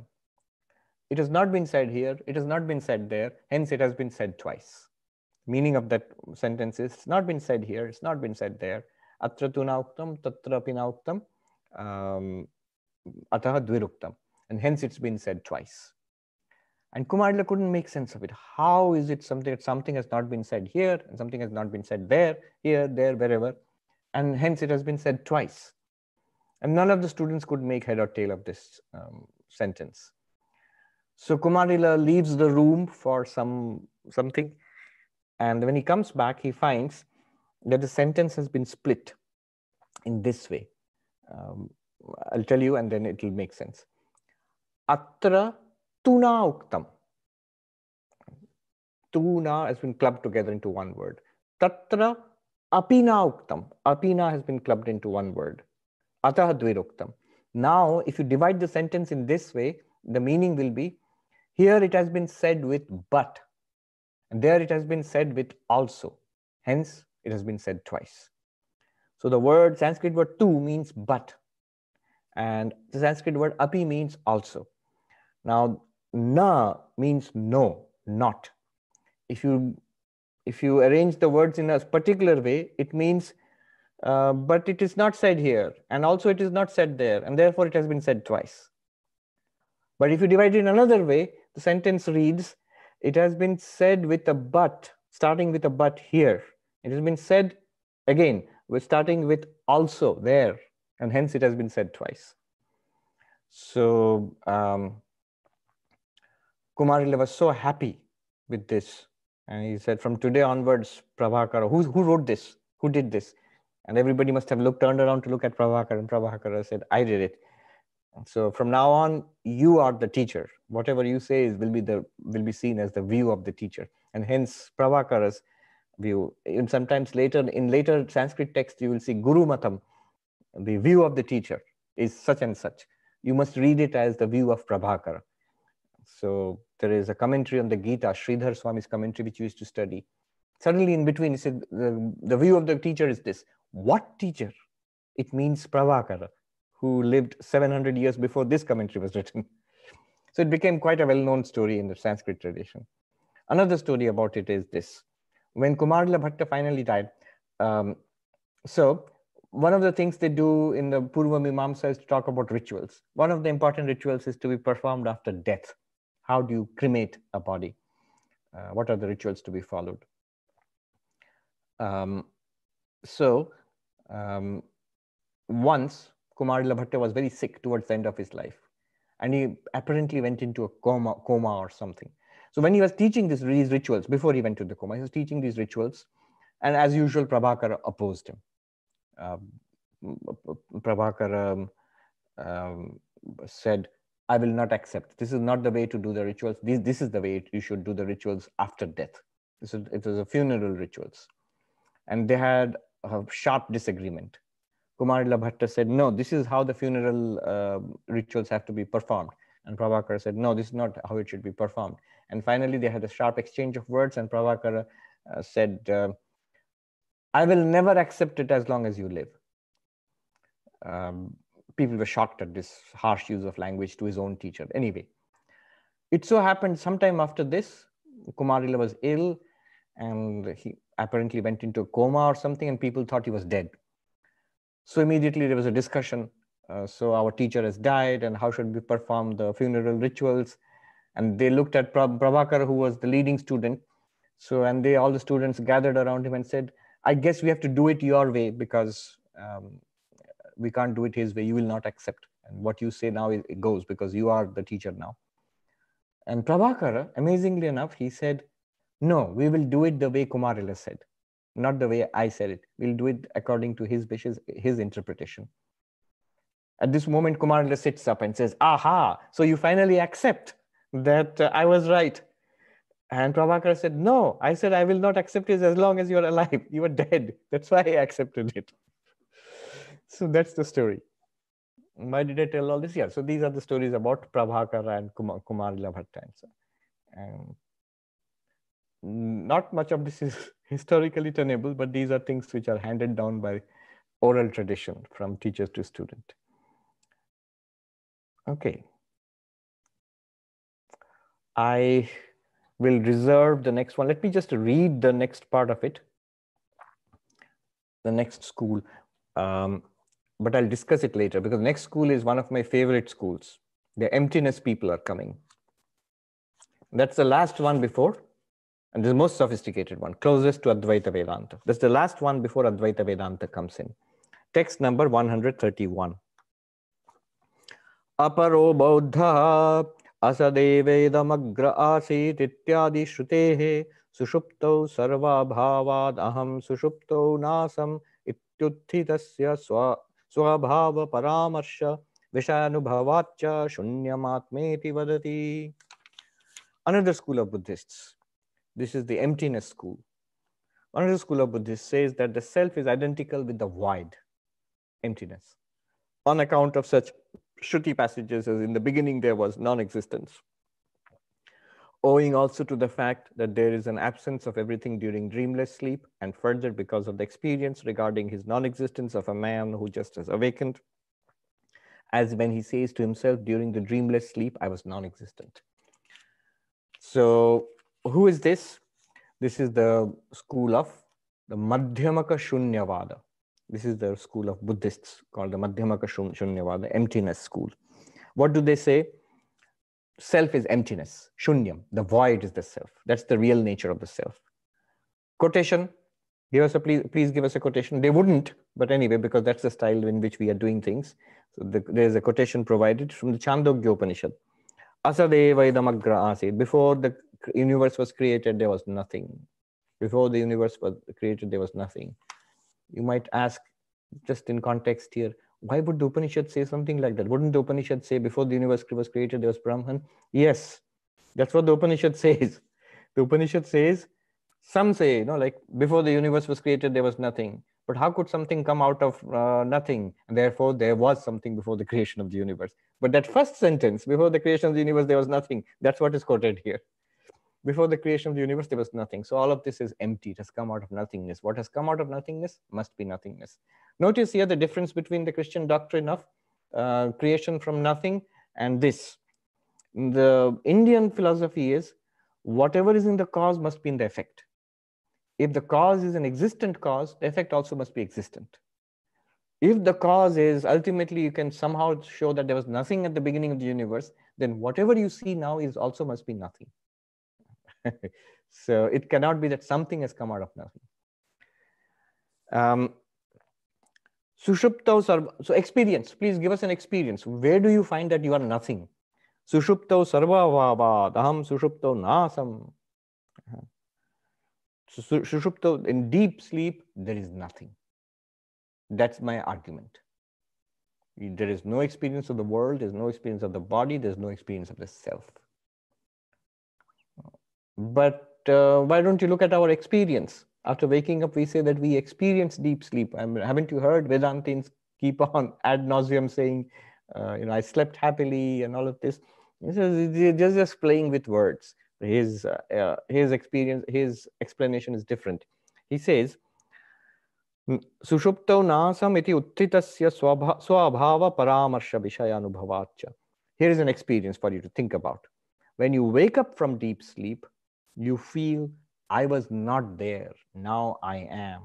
It has not been said here, it has not been said there, hence it has been said twice meaning of that sentence is it's not been said here, it's not been said there. Atra tu nauktam, tatra pinauktam, um, ataha dviruktam. And hence it's been said twice. And Kumarila couldn't make sense of it. How is it something that something has not been said here and something has not been said there, here, there, wherever, and hence it has been said twice. And none of the students could make head or tail of this um, sentence. So Kumarila leaves the room for some something and when he comes back, he finds that the sentence has been split in this way. Um, I'll tell you and then it will make sense. Atra tuna uktam. Tuna has been clubbed together into one word. Tatra apina uktam. Apina has been clubbed into one word. Ataha dviruktam. Now, if you divide the sentence in this way, the meaning will be here it has been said with but and there it has been said with also. Hence, it has been said twice. So the word Sanskrit word tu means but. And the Sanskrit word api means also. Now, na means no, not. If you if you arrange the words in a particular way, it means uh, but it is not said here, and also it is not said there, and therefore it has been said twice. But if you divide it in another way, the sentence reads, it has been said with a but, starting with a but here. It has been said again, we're starting with also there, and hence it has been said twice. So um, Kumarila was so happy with this. And he said, from today onwards, Prabhakara, who, who wrote this? Who did this? And everybody must have looked, turned around to look at Prabhakara. And Prabhakara said, I did it. So from now on, you are the teacher. Whatever you say is will be the will be seen as the view of the teacher, and hence Prabhakara's view. And sometimes later in later Sanskrit text, you will see Guru Matam, the view of the teacher is such and such. You must read it as the view of Prabhakara. So there is a commentary on the Gita, Sridhar Swami's commentary, which you used to study. Suddenly, in between, he said, the, the view of the teacher is this What teacher? It means Prabhakara, who lived 700 years before this commentary was written. So it became quite a well known story in the Sanskrit tradition. Another story about it is this when Kumarila Bhatta finally died, um, so one of the things they do in the Purva Mimamsa is to talk about rituals. One of the important rituals is to be performed after death. How do you cremate a body? Uh, what are the rituals to be followed? Um, so um, once Kumarila Bhatta was very sick towards the end of his life, and he apparently went into a coma, coma or something. So when he was teaching these, these rituals, before he went to the coma, he was teaching these rituals, and as usual, Prabhakara opposed him. Um, Prabhakara um, um, said, I will not accept. This is not the way to do the rituals. This, this is the way you should do the rituals after death. This is, it was a funeral rituals. And they had a sharp disagreement. Kumarila Bhatta said, no, this is how the funeral uh, rituals have to be performed. And Prabhakara said, no, this is not how it should be performed. And finally, they had a sharp exchange of words, and Prabhakara uh, said, uh, I will never accept it as long as you live. Um, people were shocked at this harsh use of language to his own teacher. Anyway, it so happened sometime after this, Kumarila was ill and he apparently went into a coma or something, and people thought he was dead. So immediately there was a discussion. Uh, so our teacher has died, and how should we perform the funeral rituals? And they looked at Prabhakar, who was the leading student. So, and they all the students gathered around him and said, I guess we have to do it your way because um, we can't do it his way. You will not accept. And what you say now, it goes because you are the teacher now. And Prabhakara, amazingly enough, he said, No, we will do it the way Kumarila said, not the way I said it. We'll do it according to his wishes, his interpretation. At this moment, Kumarila sits up and says, Aha, so you finally accept that uh, I was right. And Prabhakar said, No, I said, I will not accept it as long as you're alive. You are dead. That's why I accepted it. so that's the story. Why did I tell all this? Yeah, so these are the stories about Prabhakar and Kumar, Kumarila Bhatta. So, um, not much of this is historically tenable, but these are things which are handed down by oral tradition from teacher to student. Okay. I will reserve the next one. Let me just read the next part of it. The next school. Um, but I'll discuss it later because next school is one of my favorite schools. The emptiness people are coming. That's the last one before, and the most sophisticated one, closest to Advaita Vedanta. That's the last one before Advaita Vedanta comes in. Text number 131. Aparo Bauddha Asadevedamagra Asit Ityadi shutehe Sushupto Sarvabhavad Aham Sushupto Nasam Ityuthitasya Swabhava Paramarsha Vishanubhavacha Shunyamatmeti Vadati. Another school of Buddhists this is the emptiness school. Another school of Buddhists says that the self is identical with the void, emptiness. On account of such Shruti passages as in the beginning there was non-existence. Owing also to the fact that there is an absence of everything during dreamless sleep, and further because of the experience regarding his non-existence of a man who just has awakened, as when he says to himself during the dreamless sleep, I was non-existent. So who is this? This is the school of the Madhyamaka Shunyavada. This is the school of Buddhists called the Madhyamaka Shunyavada, emptiness school. What do they say? Self is emptiness, shunyam. The void is the self. That's the real nature of the self. Quotation. Give us a please, please give us a quotation. They wouldn't, but anyway, because that's the style in which we are doing things. So the, there's a quotation provided from the Chandogya Upanishad. Asadeva idamagra asid. Before the universe was created, there was nothing. Before the universe was created, there was nothing. You might ask just in context here why would the upanishad say something like that? Wouldn't the upanishad say before the universe was created there was brahman? Yes. That's what the upanishad says. The upanishad says some say you know like before the universe was created there was nothing. But how could something come out of uh, nothing? And therefore there was something before the creation of the universe. But that first sentence before the creation of the universe there was nothing that's what is quoted here Before the creation of the universe, there was nothing. So all of this is empty. It has come out of nothingness. What has come out of nothingness must be nothingness. Notice here the difference between the Christian doctrine of uh, creation from nothing and this. The Indian philosophy is whatever is in the cause must be in the effect. If the cause is an existent cause, the effect also must be existent. If the cause is ultimately you can somehow show that there was nothing at the beginning of the universe, then whatever you see now is also must be nothing. so it cannot be that something has come out of nothing. Um, sarva, so experience, please give us an experience. Where do you find that you are nothing? Sushuptau sarva aham sushuptau nasam. Sushuptau, in deep sleep, there is nothing. That's my argument. There is no experience of the world, there's no experience of the body, there's no experience of the self. But uh, why don't you look at our experience? After waking up, we say that we experience deep sleep. I mean, haven't you heard Vedantins keep on ad nauseum saying, uh, you know, I slept happily and all of this? They're just, just playing with words. His, uh, uh, his experience, his explanation is different. He says, सुषुप्तौ नासम् इति उत्थितस्य स्वभाव परामर्श विषयानुभवाच्च Here is an experience for you to think about. When you wake up from deep sleep, you feel, I was not there, now I am.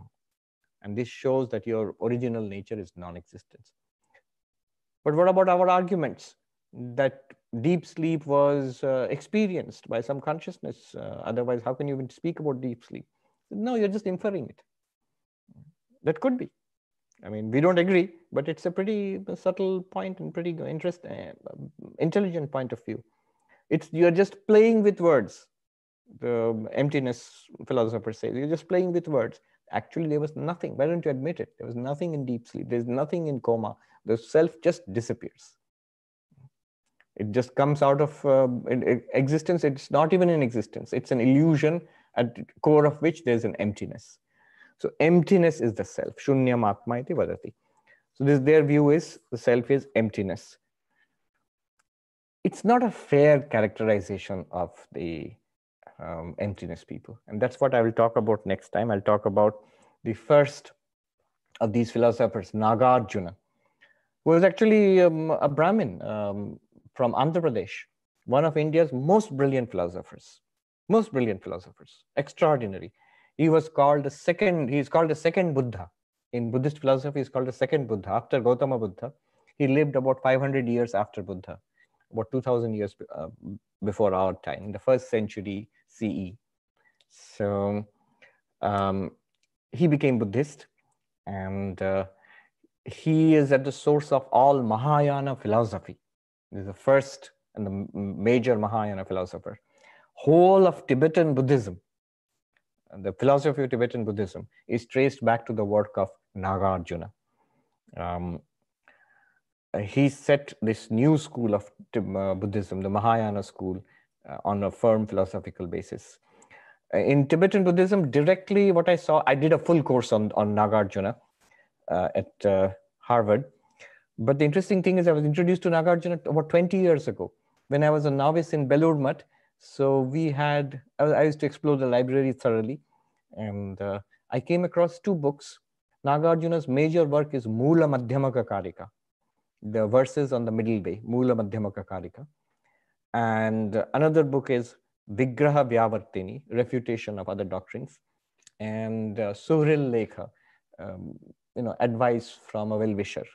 And this shows that your original nature is non existence. But what about our arguments that deep sleep was uh, experienced by some consciousness? Uh, otherwise, how can you even speak about deep sleep? No, you're just inferring it. That could be. I mean, we don't agree, but it's a pretty subtle point and pretty interest, uh, intelligent point of view. It's you're just playing with words. The emptiness philosopher says you're just playing with words. Actually, there was nothing. Why don't you admit it? There was nothing in deep sleep. There's nothing in coma. The self just disappears. It just comes out of uh, existence. It's not even in existence. It's an illusion at core of which there's an emptiness. So emptiness is the self. Shunyam atma iti vadati. So this their view is the self is emptiness. It's not a fair characterization of the um, emptiness people. And that's what I will talk about next time. I'll talk about the first of these philosophers, Nagarjuna, who was actually um, a Brahmin um, from Andhra Pradesh, one of India's most brilliant philosophers, most brilliant philosophers, extraordinary he was called the second, he is called the second Buddha. In Buddhist philosophy, he is called the second Buddha. After Gautama Buddha, he lived about 500 years after Buddha, about 2000 years uh, before our time, in the first century CE. So um, he became Buddhist and uh, he is at the source of all Mahayana philosophy. He's the first and the major Mahayana philosopher. Whole of Tibetan Buddhism the philosophy of Tibetan Buddhism is traced back to the work of Nagarjuna. Um, he set this new school of uh, Buddhism, the Mahayana school, uh, on a firm philosophical basis. Uh, in Tibetan Buddhism, directly what I saw, I did a full course on, on Nagarjuna uh, at uh, Harvard. But the interesting thing is, I was introduced to Nagarjuna about 20 years ago when I was a novice in Belur Mutt so we had, I used to explore the library thoroughly. And uh, I came across two books. Nagarjuna's major work is Mula Madhyamaka Karika, the verses on the middle way, Mula Madhyamaka Karika. And another book is Vigraha Vyavartini, Refutation of Other Doctrines. And uh, Suhril Lekha, um, you know, advice from a well-wisher.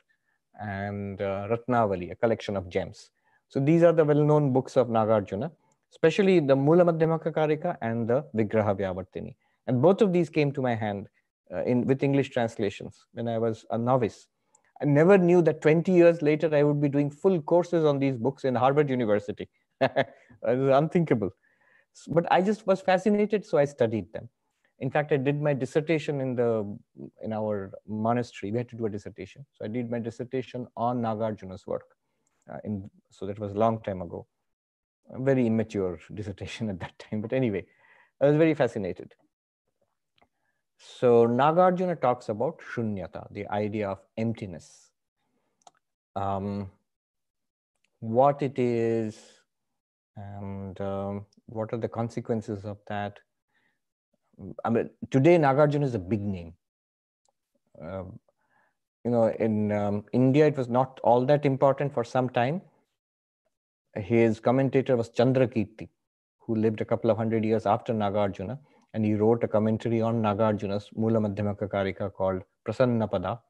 And uh, Ratnavali, a collection of gems. So these are the well-known books of Nagarjuna especially the Mula Madhyamaka Karika and the Vigraha Vyavartini. And both of these came to my hand uh, in, with English translations when I was a novice. I never knew that 20 years later I would be doing full courses on these books in Harvard University. unthinkable. But I just was fascinated, so I studied them. In fact, I did my dissertation in the in our monastery. We had to do a dissertation, so I did my dissertation on Nagarjuna's work. Uh, in so that was a long time ago a very immature dissertation at that time. But anyway, I was very fascinated. So Nagarjuna talks about shunyata, the idea of emptiness. Um, what it is and um, what are the consequences of that? I mean, today Nagarjuna is a big name. Uh, you know, in um, India, it was not all that important for some time. His commentator was Chandrakirti, who lived a couple of hundred years after Nagarjuna, and he wrote a commentary on Nagarjuna's Mula Madhyamaka Karika called Prasannapada,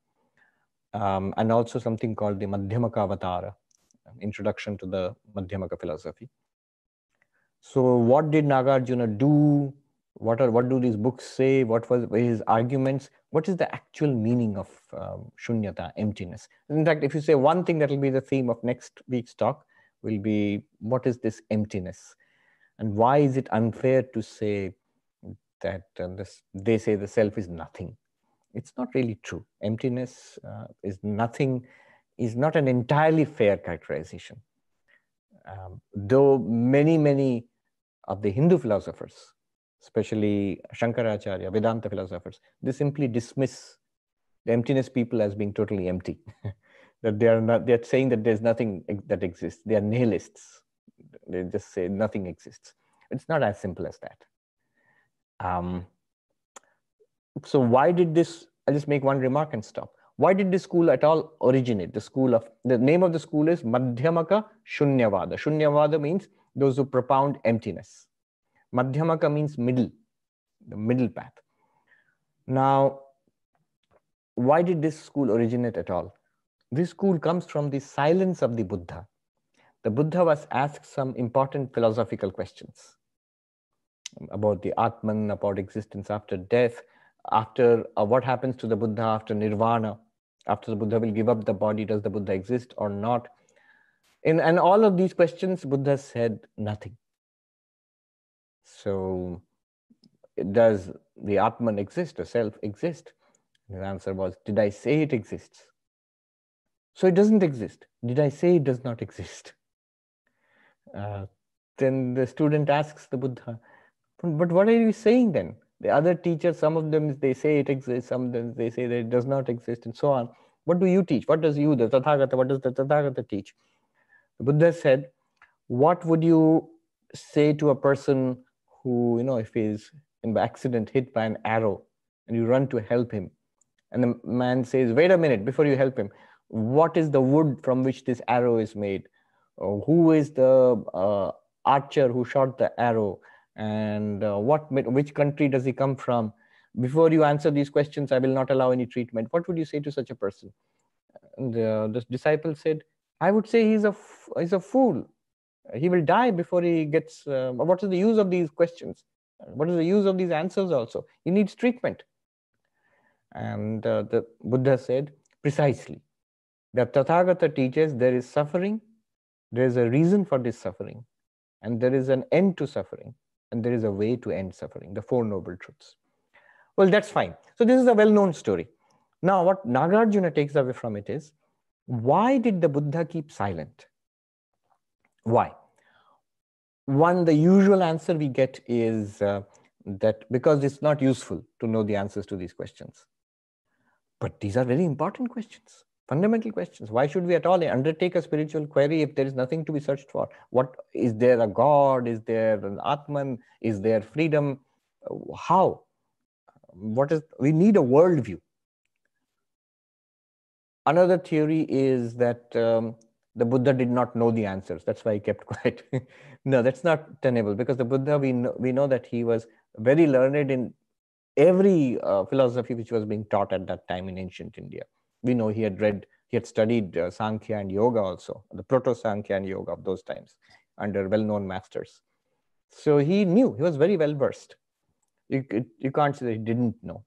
um, and also something called the Madhyamaka Avatara, introduction to the Madhyamaka philosophy. So, what did Nagarjuna do? What are what do these books say? What was his arguments? What is the actual meaning of um, shunyata, emptiness? In fact, if you say one thing that will be the theme of next week's talk, will be what is this emptiness, and why is it unfair to say that uh, this, they say the self is nothing? It's not really true. Emptiness uh, is nothing. Is not an entirely fair characterization um, though many, many of the Hindu philosophers, especially Shankaracharya, Vedanta philosophers, they simply dismiss the emptiness people as being totally empty. that they are not, they're saying that there's nothing that exists. They are nihilists. They just say nothing exists. It's not as simple as that. Um, so why did this, I'll just make one remark and stop. Why did this school at all originate? The school of the name of the school is Madhyamaka Shunyavada. Shunyavada means those who propound emptiness. Madhyamaka means middle, the middle path. Now, why did this school originate at all? This school comes from the silence of the Buddha. The Buddha was asked some important philosophical questions about the Atman, about existence after death, after uh, what happens to the Buddha after nirvana, after the Buddha will give up the body, does the Buddha exist or not? In, and all of these questions, Buddha said nothing. So, does the Atman exist, or self exist? The answer was, Did I say it exists? So it doesn't exist. Did I say it does not exist? Uh, then the student asks the Buddha, But what are you saying then? The other teachers, some of them they say it exists, some of them they say that it does not exist, and so on. What do you teach? What does you, the Tathagata, what does the Tathagata teach? The Buddha said, What would you say to a person who, you know, if he's in the accident hit by an arrow and you run to help him? And the man says, Wait a minute, before you help him, what is the wood from which this arrow is made? Who is the uh, archer who shot the arrow? And uh, what which country does he come from? Before you answer these questions i will not allow any treatment. What would you say to such a person? And uh, the disciple said i would say he's a he's a fool. He will die before he gets uh, what is the use of these questions? What is the use of these answers also? He needs treatment. And uh, the buddha said precisely. That tathagata teaches there is suffering there is a reason for this suffering and there is an end to suffering and there is a way to end suffering, the Four Noble Truths. Well, that's fine. So, this is a well known story. Now, what Nagarjuna takes away from it is why did the Buddha keep silent? Why? One, the usual answer we get is uh, that because it's not useful to know the answers to these questions. But these are very important questions fundamental questions. Why should we at all undertake a spiritual query if there is nothing to be searched for? What is there a God? Is there an Atman? Is there freedom? How? What is we need a worldview. Another theory is that um, the Buddha did not know the answers. That's why he kept quiet. no, that's not tenable because the Buddha, we know, we know that he was very learned in every uh, philosophy which was being taught at that time in ancient India we know he had read, he had studied uh, Sankhya and Yoga also, the Proto Sankhya and Yoga of those times under well known masters. So he knew, he was very well versed. You, you can't say he didn't know.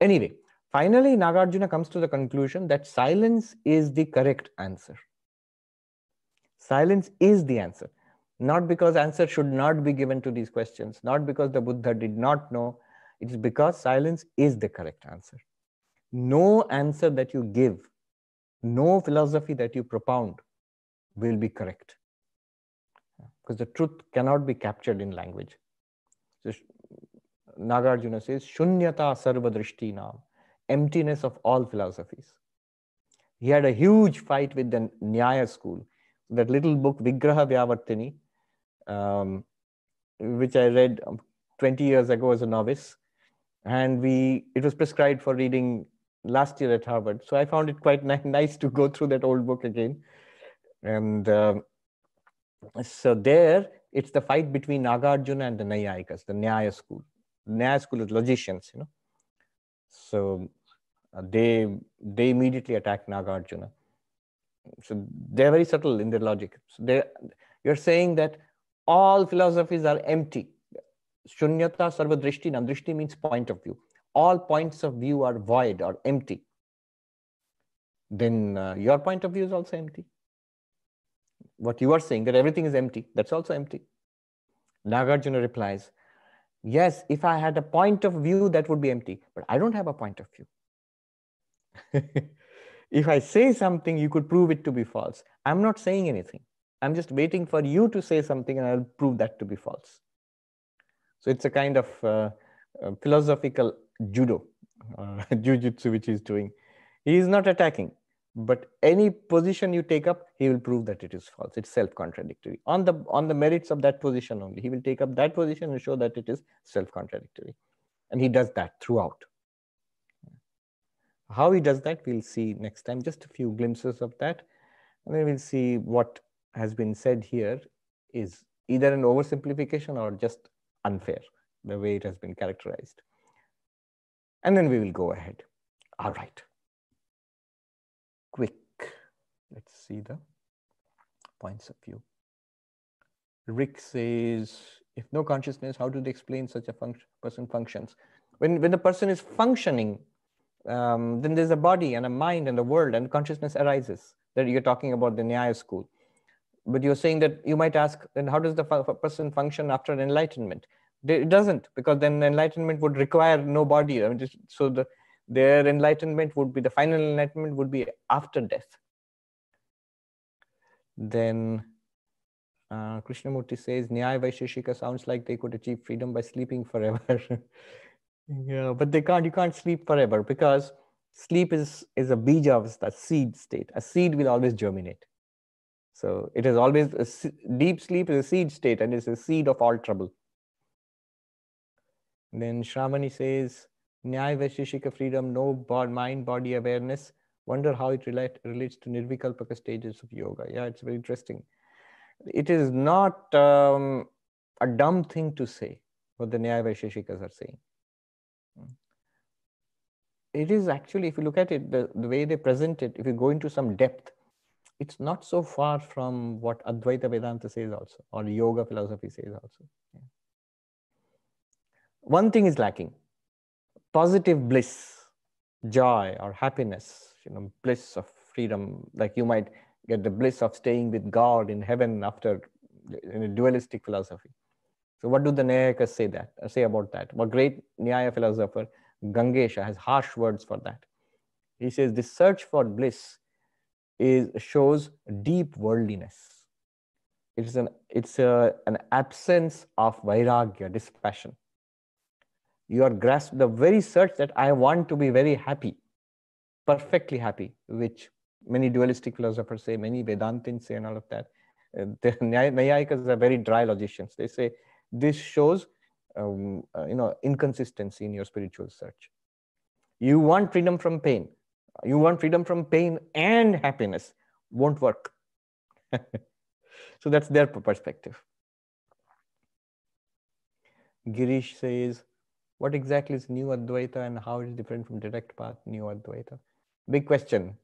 Anyway, finally, Nagarjuna comes to the conclusion that silence is the correct answer. Silence is the answer. Not because answer should not be given to these questions, not because the Buddha did not know, it is because silence is the correct answer no answer that you give, no philosophy that you propound will be correct. Because the truth cannot be captured in language. So Nagarjuna says, Shunyata sarva drishti nam, emptiness of all philosophies. He had a huge fight with the Nyaya school. That little book, Vigraha Vyavartini, um, which I read um, 20 years ago as a novice. And we it was prescribed for reading last year at Harvard. So I found it quite ni- nice to go through that old book again. And um, so there, it's the fight between Nagarjuna and the Naiyayikas, the Nyaya school. Nyaya school is logicians, you know. So uh, they they immediately attack Nagarjuna. So they're very subtle in their logic. So they you're saying that all philosophies are empty. Shunyata sarva drishti. Now, drishti means point of view. All points of view are void or empty. Then uh, your point of view is also empty. What you are saying that everything is empty, that's also empty. Nagarjuna replies, Yes, if I had a point of view, that would be empty, but I don't have a point of view. if I say something, you could prove it to be false. I'm not saying anything. I'm just waiting for you to say something and I'll prove that to be false. So it's a kind of uh, philosophical judo, uh, jujitsu, which he's doing. He is not attacking, but any position you take up, he will prove that it is false. It's self-contradictory. On the on the merits of that position only, he will take up that position and show that it is self-contradictory, and he does that throughout. How he does that, we'll see next time. Just a few glimpses of that, and then we'll see what has been said here is either an oversimplification or just unfair, the way it has been characterized. And then we will go ahead. All right. Quick. Let's see the points of view. Rick says, if no consciousness, how do they explain such a person functions? When, when the person is functioning, um, then there's a body and a mind and a world and consciousness arises. That you're talking about the Nyaya school but you're saying that you might ask then how does the person function after enlightenment it doesn't because then enlightenment would require no body. I mean, just, so the their enlightenment would be the final enlightenment would be after death. Then uh, krishnamurti says nyaya vaisheshika sounds like they could achieve freedom by sleeping forever. Yeah but they can't you can't sleep forever because sleep is is a bija the seed state. A seed will always germinate. So it is always a, deep sleep is a seed state and it's a seed of all trouble. Then Shramani says, Nyaya Vaisheshika freedom, no mind, body awareness. Wonder how it relate, relates to Nirvikalpaka stages of yoga. Yeah, it's very interesting. It is not um, a dumb thing to say what the Nyaya Vaisheshikas are saying. It is actually, if you look at it, the, the way they present it, if you go into some depth, it's not so far from what Advaita Vedanta says also, or yoga philosophy says also. Yeah. One thing is lacking positive bliss, joy, or happiness, you know, bliss of freedom, like you might get the bliss of staying with God in heaven after in a dualistic philosophy. So, what do the Naiyayikas say that say about that? What great Nyaya philosopher, Gangesha, has harsh words for that. He says, the search for bliss is shows deep worldliness. It's an it's a, an absence of vairagya, dispassion. You are grasped the very search that I want to be very happy, perfectly happy, which many dualistic philosophers say, many Vedantins say, and all of that. Uh, the Naiyayikas are very dry logicians. They say this shows, um, uh, you know, inconsistency in your spiritual search. You want freedom from pain you want freedom from pain and happiness won't work so that's their perspective girish says what exactly is new advaita and how it is different from direct path new advaita big question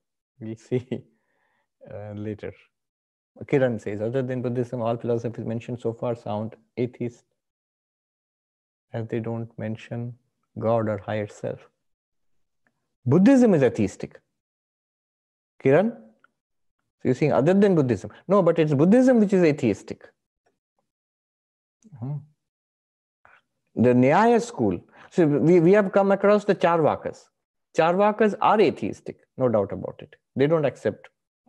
we'll see uh, later kiran says other than buddhism all philosophies mentioned so far sound atheist as they don't mention god or higher self Buddhism is atheistic. Kiran? So you're saying other than Buddhism. No, but it's Buddhism which is atheistic. Hmm. The Nyaya school. So we, we have come across the Charvakas. Charvakas are atheistic, no doubt about it. They don't accept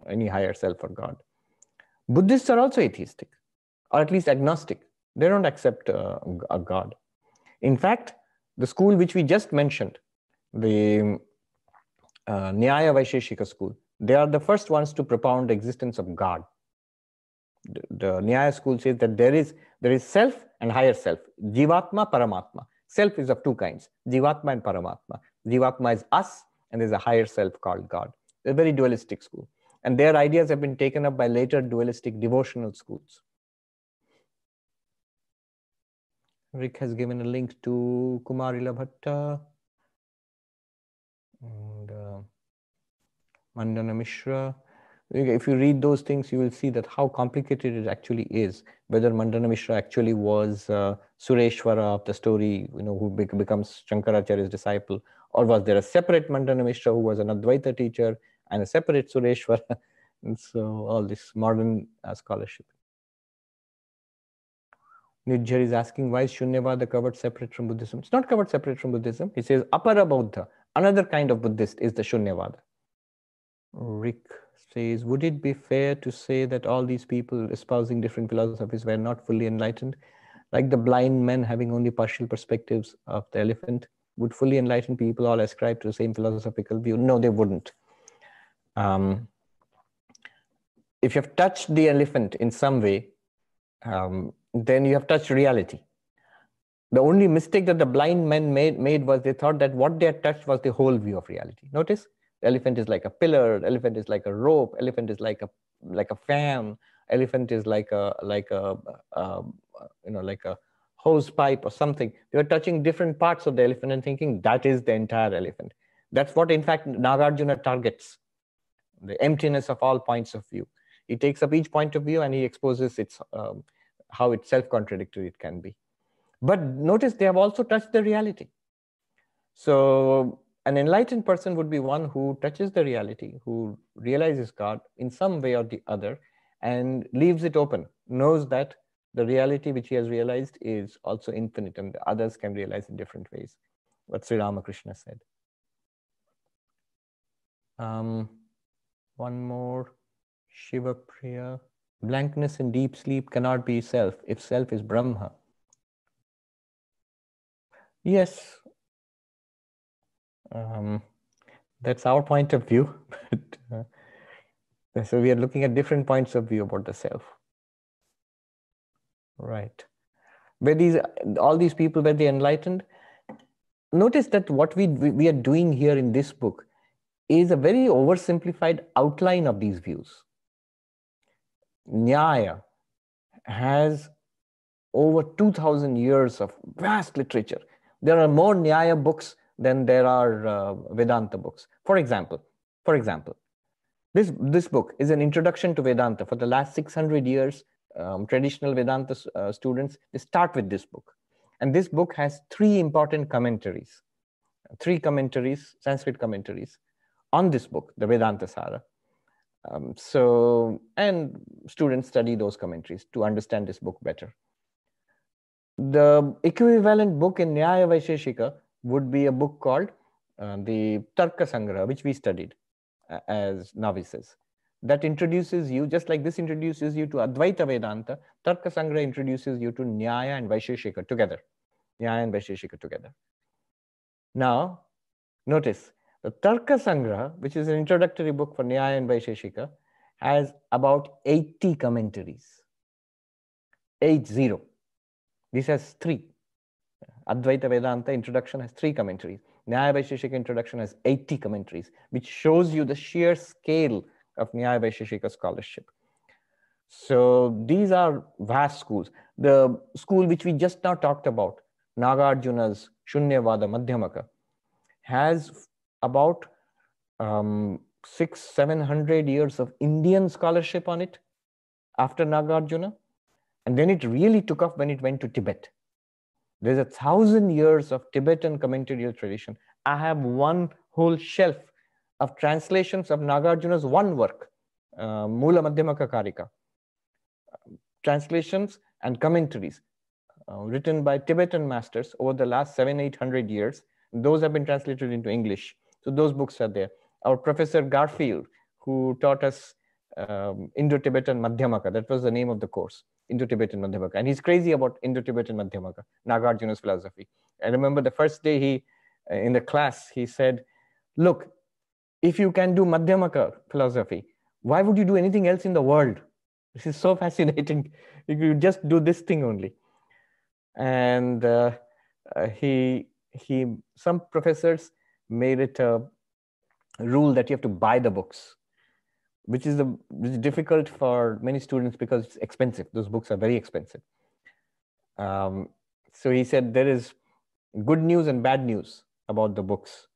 any higher self or God. Buddhists are also atheistic, or at least agnostic. They don't accept uh, a God. In fact, the school which we just mentioned, the uh, Nyaya Vaisheshika school, they are the first ones to propound the existence of God. the Nyaya school says that there is there is self and higher self, Jivatma, Paramatma. Self is of two kinds, Jivatma and Paramatma. Jivatma is us, and there's a higher self called God. A very dualistic school. And their ideas have been taken up by later dualistic devotional schools. Rick has given a link to Kumarila Bhatta and uh, Mandana Mishra. If you read those things, you will see that how complicated it actually is. Whether Mandana Mishra actually was uh, Sureshwara of the story, you know, who becomes Shankaracharya's disciple, or was there a separate Mandana Mishra who was an Advaita teacher and a separate Sureshwara? and so all this modern uh, scholarship. Nidjar is asking why is Shunyavada covered separate from Buddhism? It's not covered separate from Buddhism. He says Apara Buddha, another kind of Buddhist is the Shunyavada. Rick says, would it be fair to say that all these people espousing different philosophies were not fully enlightened? Like the blind men having only partial perspectives of the elephant, would fully enlightened people all ascribe to the same philosophical view? No, they wouldn't. Um, if you have touched the elephant in some way, um, then you have touched reality. The only mistake that the blind men made, made was they thought that what they had touched was the whole view of reality. Notice, elephant is like a pillar, elephant is like a rope, elephant is like a like a fan, elephant is like a like a, a you know like a hose pipe or something. They were touching different parts of the elephant and thinking that is the entire elephant. That's what, in fact, Nagarjuna targets the emptiness of all points of view. He takes up each point of view and he exposes its um, how it's self-contradictory it can be. But notice they have also touched the reality. So an enlightened person would be one who touches the reality, who realizes God in some way or the other, and leaves it open, knows that the reality which he has realized is also infinite and others can realize in different ways. What Sri Ramakrishna said. Um, one more, Shiva Priya. Blankness in deep sleep cannot be self if self is Brahma. Yes, um, that's our point of view. but, uh, so we are looking at different points of view about the self. Right. Where these all these people were they enlightened? Notice that what we we are doing here in this book is a very oversimplified outline of these views. Nyaya has over 2000 years of vast literature. There are more Nyaya books than there are uh, Vedanta books. For example, for example, this, this book is an introduction to Vedanta. For the last 600 years, um, traditional Vedanta uh, students, they start with this book. And this book has three important commentaries, three commentaries, Sanskrit commentaries on this book, the Vedanta Sara. Um, so, and students study those commentaries to understand this book better. The equivalent book in Nyaya Vaisheshika would be a book called uh, the Tarka Sangraha, which we studied uh, as novices. That introduces you, just like this introduces you to Advaita Vedanta, Tarka Sangraha introduces you to Nyaya and Vaisheshika together. Nyaya and Vaisheshika together. Now, notice the Tarka Sangraha, which is an introductory book for Nyaya and Vaisheshika, has about 80 commentaries. 80. This has three. Advaita Vedanta introduction has three commentaries. Nyaya Vaisheshika introduction has 80 commentaries, which shows you the sheer scale of Nyaya Vaisheshika scholarship. So these are vast schools. The school which we just now talked about, Nagarjuna's Shunyavada Madhyamaka, has about um, six, seven hundred years of Indian scholarship on it after Nagarjuna. And then it really took off when it went to Tibet. There's a thousand years of Tibetan commentarial tradition. I have one whole shelf of translations of Nagarjuna's one work, uh, Mula Madhyamaka Karika. Translations and commentaries uh, written by Tibetan masters over the last seven, eight hundred years. Those have been translated into English. So those books are there. Our professor Garfield, who taught us um, Indo-Tibetan Madhyamaka, that was the name of the course, Indo-Tibetan Madhyamaka. And he's crazy about Indo-Tibetan Madhyamaka, Nagarjuna's philosophy. I remember the first day he, uh, in the class, he said, look, if you can do Madhyamaka philosophy, why would you do anything else in the world? This is so fascinating. You just do this thing only. And uh, uh, he, he, some professors made it a rule that you have to buy the books, which is, the, which is difficult for many students because it's expensive. Those books are very expensive. Um, so he said there is good news and bad news about the books.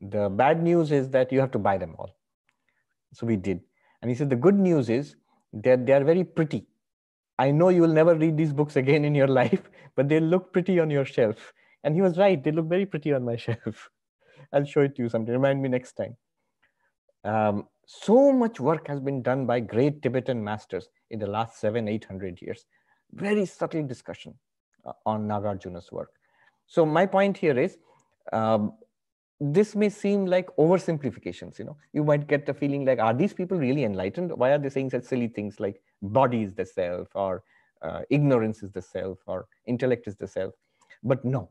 The bad news is that you have to buy them all. So we did. And he said the good news is that they are very pretty. I know you will never read these books again in your life, but they look pretty on your shelf. And he was right. They look very pretty on my shelf. I'll show it to you sometime. Remind me next time. Um, so much work has been done by great Tibetan masters in the last seven, eight hundred years. Very subtle discussion uh, on Nagarjuna's work. So my point here is, um, this may seem like oversimplifications. You know, you might get the feeling like, are these people really enlightened? Why are they saying such silly things like body is the self, or uh, ignorance is the self, or intellect is the self? But no,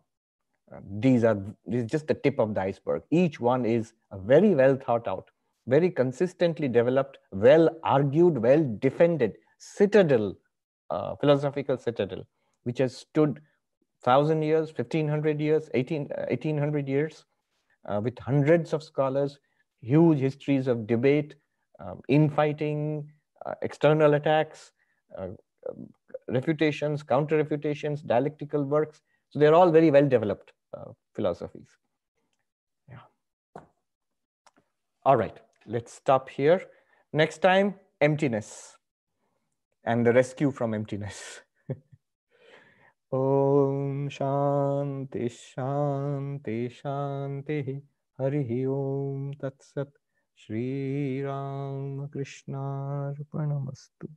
uh, these are this is just the tip of the iceberg. Each one is a very well thought out, very consistently developed, well argued, well defended citadel, uh, philosophical citadel, which has stood thousand years, fifteen hundred years, 18, 1800 uh, years, uh, with hundreds of scholars, huge histories of debate, um, infighting, uh, external attacks, um, refutations, counter refutations, dialectical works. So they're all very well developed uh, philosophies. All right, let's stop here. Next time, emptiness and the rescue from emptiness. Om Shanti Shanti Shanti Hari Om Tat Sat Shri Ram Krishna Arpanamastu